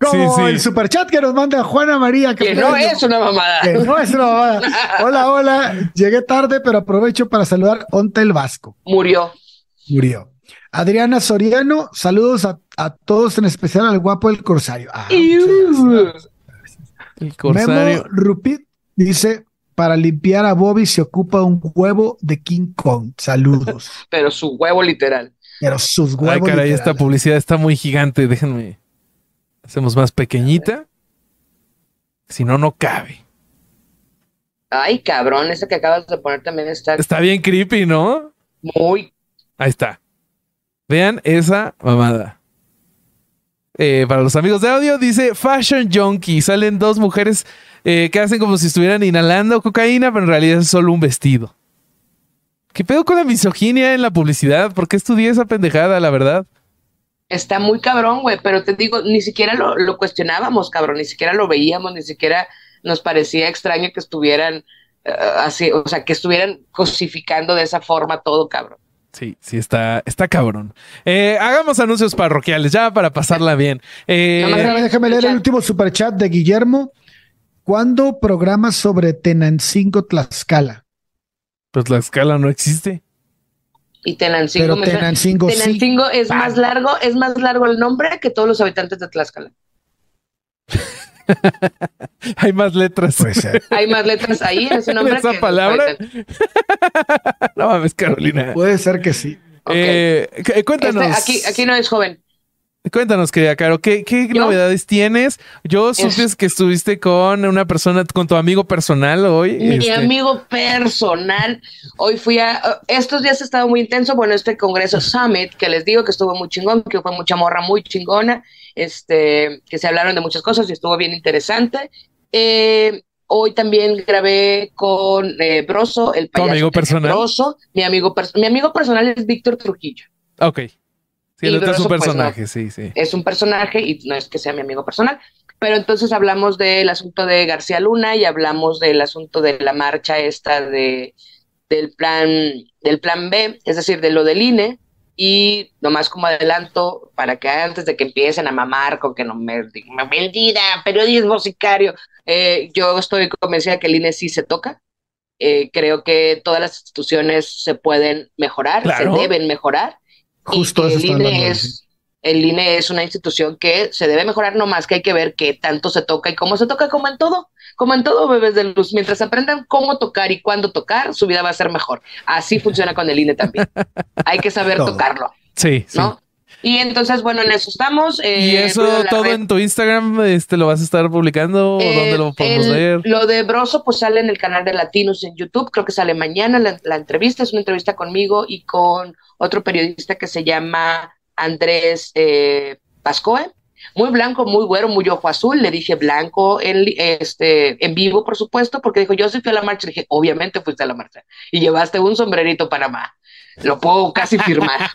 Como Sí, sí. el superchat que nos manda Juana María. Que no es una mamada. Que no es una mamada. Hola, hola. Llegué tarde, pero aprovecho para saludar Onta el Vasco. Murió. Murió. Adriana Soriano, saludos a, a todos, en especial al guapo del Corsario. Ah. El Memo corsario. Rupit dice: Para limpiar a Bobby se ocupa un huevo de King Kong. Saludos. [laughs] Pero su huevo literal. Pero sus huevos. Ay, caray, esta literales. publicidad está muy gigante. Déjenme. Hacemos más pequeñita. Si no, no cabe. Ay, cabrón, ese que acabas de poner también está Está bien creepy, ¿no? muy. Ahí está. Vean esa mamada. Eh, para los amigos de audio, dice Fashion Junkie. Salen dos mujeres eh, que hacen como si estuvieran inhalando cocaína, pero en realidad es solo un vestido. ¿Qué pedo con la misoginia en la publicidad? ¿Por qué estudié esa pendejada, la verdad? Está muy cabrón, güey, pero te digo, ni siquiera lo, lo cuestionábamos, cabrón, ni siquiera lo veíamos, ni siquiera nos parecía extraño que estuvieran eh, así, o sea, que estuvieran cosificando de esa forma todo, cabrón. Sí, sí, está, está cabrón. Eh, hagamos anuncios parroquiales ya para pasarla bien. Eh, Nada más Déjame, déjame leer el último superchat de Guillermo. ¿Cuándo programas sobre Tenancingo Tlaxcala? pues la escala no existe. Y Tenancingo, Pero me suena- Tenancingo sí. Tenancingo es más largo, es más largo el nombre que todos los habitantes de Tlaxcala. [laughs] Hay más letras. Puede ser. [laughs] Hay más letras ahí en ese nombre. ¿Esa que palabra? [laughs] no mames, Carolina. Puede ser que sí. Eh, cu- cuéntanos. Este, aquí, aquí no es joven. Cuéntanos, querida Caro, ¿qué, qué novedades tienes? Yo supe que estuviste con una persona, con tu amigo personal hoy. Mi este, amigo personal. Hoy fui a. Estos días ha estado muy intenso. Bueno, este Congreso Summit, que les digo que estuvo muy chingón, que fue mucha morra muy chingona, este, que se hablaron de muchas cosas y estuvo bien interesante. Eh, hoy también grabé con eh, Broso, el payaso. amigo que hace personal? Broso. Mi amigo, mi amigo personal es Víctor Trujillo. Ok. Sí, el otro es un pues, personaje, sí, sí. es un personaje y no es que sea mi amigo personal, pero entonces hablamos del asunto de García Luna y hablamos del asunto de la marcha esta de del plan del plan B, es decir, de lo del INE y nomás como adelanto para que antes de que empiecen a mamar con que no me me- mentira, periodismo sicario, eh, yo estoy convencida que el INE sí se toca. Eh, creo que todas las instituciones se pueden mejorar, Claro. se deben mejorar Justo eso el INE es el INE es una institución que se debe mejorar, no más que hay que ver qué tanto se toca y cómo se toca, como en todo, como en todo, bebés de luz. Mientras aprendan cómo tocar y cuándo tocar, su vida va a ser mejor. Así funciona con el INE también. [laughs] Hay que saber Todo. tocarlo, Sí, sí. Y entonces, bueno, en eso estamos. eh, ¿Y eso todo Red. en tu Instagram este, lo vas a estar publicando? ¿O Eh, dónde lo podemos el- ver? Lo de Broso, pues sale en el canal de Latinos en YouTube. Creo que sale mañana la, la entrevista. Es una entrevista conmigo y con otro periodista que se llama Andrés eh, Pascoe. Muy blanco, muy güero, muy ojo azul. Le dije blanco en, este, en vivo, por supuesto, porque dijo, yo sí fui a la marcha. Le dije, obviamente fuiste a la marcha. Y llevaste un sombrerito Panamá. Lo puedo casi firmar.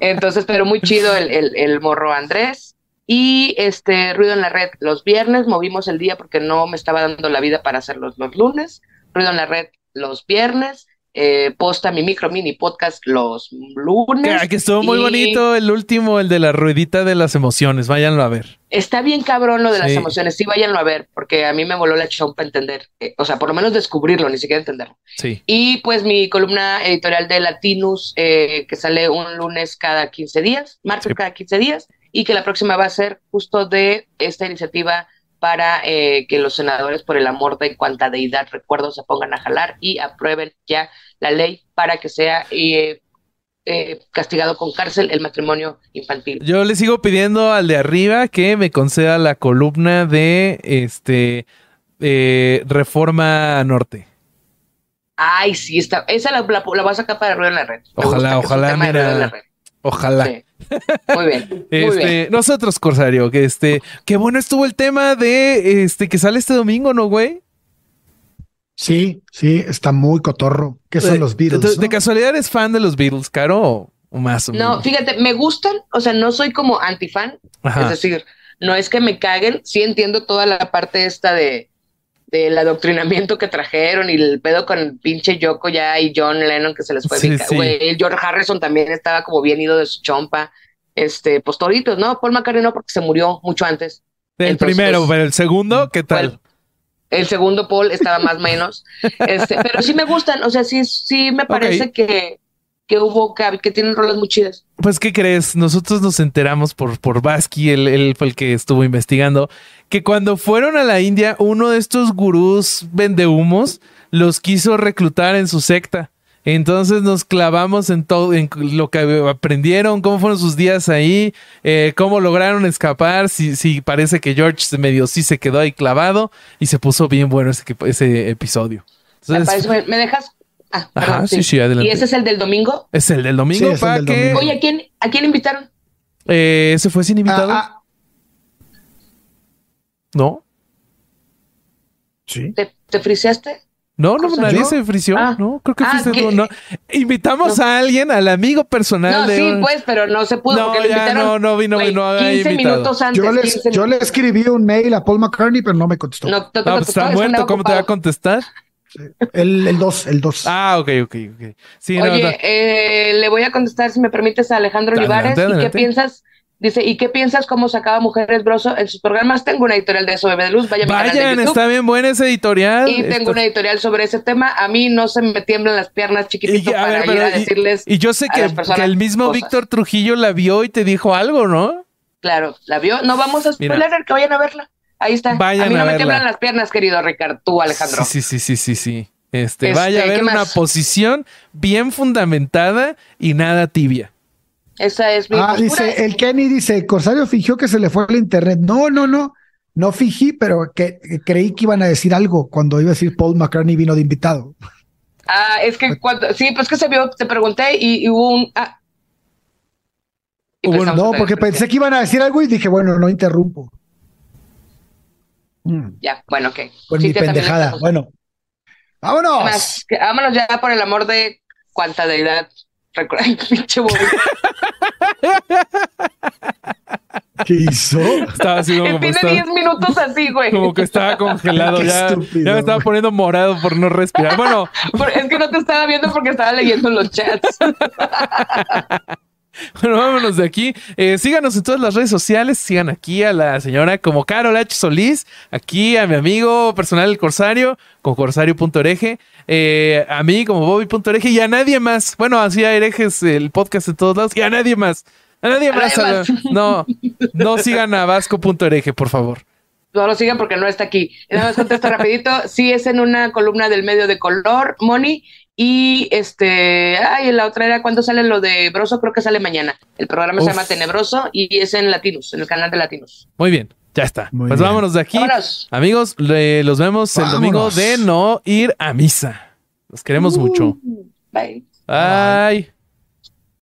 Entonces, pero muy chido el, el, el morro Andrés. Y este ruido en la red los viernes, movimos el día porque no me estaba dando la vida para hacerlos los lunes. Ruido en la red los viernes. Eh, posta mi micro mini podcast los lunes. Que, que estuvo muy bonito el último, el de la ruedita de las emociones. Váyanlo a ver. Está bien cabrón lo de las emociones. Sí, váyanlo a ver, porque a mí me voló la chompa entender. eh, o sea, por lo menos descubrirlo, ni siquiera entenderlo. Sí. Y pues mi columna editorial de Latinus, eh, que sale un lunes cada 15 días, martes Sí. cada 15 días, y que la próxima va a ser justo de esta iniciativa para eh, que los senadores, por el amor de cuanta deidad recuerdo, se pongan a jalar y aprueben ya la ley para que sea eh, eh, castigado con cárcel el matrimonio infantil. Yo le sigo pidiendo al de arriba que me conceda la columna de este eh, Reforma Norte. Ay, sí, está. Esa la, la, la voy a sacar para ruido en la red. Me Ojalá, ojalá, mira. Ojalá. Sí. Muy bien. Muy Este, bien. nosotros, Corsario, que este, qué bueno estuvo el tema de este que sale este domingo, ¿no, güey? Sí, sí, está muy cotorro. ¿Qué son Eh, los Beatles? de no? casualidad eres fan de los Beatles, Caro, o, más o No, menos? fíjate, me gustan, o sea, no soy como antifan, Ajá. es decir, no es que me caguen, sí entiendo toda la parte esta de del adoctrinamiento que trajeron y el pedo con el pinche Yoko ya y John Lennon que se les fue Sí, sí. el George Harrison también estaba como bien ido de su chompa. Este, pues toditos, ¿no? Paul McCartney no porque se murió mucho antes. el entonces, primero, pero el segundo, ¿qué tal? Bueno, El segundo Paul estaba más o menos. Este, pero sí me gustan, o sea, sí, sí me parece que, que hubo, que, que tienen rolas muy chidas. Pues, ¿qué crees? Nosotros nos enteramos por, por Basky, él, él fue el que estuvo investigando, que cuando fueron a la India, uno de estos gurús vendehumos los quiso reclutar en su secta. Entonces nos clavamos en todo, en lo que aprendieron, cómo fueron sus días ahí, eh, cómo lograron escapar, si, si parece que George se medio sí se quedó ahí clavado y se puso bien bueno ese, ese episodio. Entonces, parece- me- me dejas? Ah, Ajá, perdón, sí, sí, adelante. ¿Y ese es el del domingo? es el del domingo Sí, es el para del que... domingo. Oye, ¿a quién, ¿a quién invitaron? Eh, ¿Ese fue sin invitado? Ah, ah, ¿No? sí. ¿Te, te friseaste? No, no, nadie ¿Yo? se frició. Ah. No, creo que Ah, fuiste tú. No. Invitamos No. a alguien, al amigo personal No, de. sí, pues, pero no se pudo No, porque lo ya, invitaron. no, no vino, güey, no había 15 invitado. minutos antes. Yo, les, 15 yo le escribí un mail a Paul McCartney, pero no me contestó. No, te No, pues está muerto. ¿Cómo te va a contestar? El 2, el 2. Ah, ok, ok, ok. Sí, Oye, no. eh, le voy a contestar, si me permites, a Alejandro Olivares. ¿Y qué piensas? Dice, ¿y qué piensas cómo sacaba Mujeres Broso en sus programas? Tengo una editorial de eso, Bebé de Luz. Vaya de Vayan, está bien buena esa editorial. Y tengo Está- una editorial sobre ese tema. A mí no se me tiemblan las piernas chiquitito para ver, ir pero- a decirles. y yo sé que, el mismo cosas. Víctor Trujillo la vio y te dijo algo, ¿no? Claro, ¿la vio? No vamos a spoiler, que vayan a verla. Ahí está. Vayan a mí no a me verla. tiemblan las piernas, querido Ricardo. Tú, Alejandro. Sí, sí, sí, sí, sí. Este, Este, vaya a ver ¿qué una posición bien fundamentada y nada tibia. Esa es mi Ah, postura. dice, el Kenny dice, Corsario fingió que se le fue el internet. No, no, no. No fingí, pero que, que creí que iban a decir algo cuando iba a decir Paul McCartney vino de invitado. Ah, es que cuando. Sí, pues que se vio, te pregunté y, y hubo un. Ah. Y pensamos No, porque pensé que iban a decir algo y dije, bueno, no interrumpo. Mm, Ya, bueno, ok. Pues Sí, mi pendejada. Bueno, ¿Qué vámonos. más? Que- Vámonos ya por el amor de cuánta deidad. Recuerda, [laughs] pinche Bobby. [laughs] ¿Qué hizo? Estaba así como, Tiene estaba- 10 minutos así, güey. como que estaba congelado. Qué ya, estúpido, ya me estaba poniendo morado por no respirar. Bueno, [laughs] Es que no te estaba viendo porque estaba leyendo los chats. Bueno, vámonos de aquí. Eh, síganos en todas las redes sociales. Sigan aquí a la señora como Carol H. Solís. Aquí a mi amigo personal, el Corsario, con corsario.ereje. Eh, a mí como Bobby.ereje y a nadie más. Bueno, así a herejes el podcast en todos lados y a nadie más. A nadie A más. nadie a- más. No, no sigan a Vasco.ereje, por favor. No lo sigan porque no está aquí. Nada más contesto rapidito. Sí, es en una columna del medio de color, Moni. Y este, ay, la otra era cuando sale lo de Broso, creo que sale mañana. El programa Uf. se llama Tenebroso y es en Latinos, en el canal de Latinos. Muy bien, ya está. Muy pues bien. vámonos de aquí. Vámonos. Amigos, le- los vemos el domingo de no ir a misa. Los queremos mucho. Bye. Bye.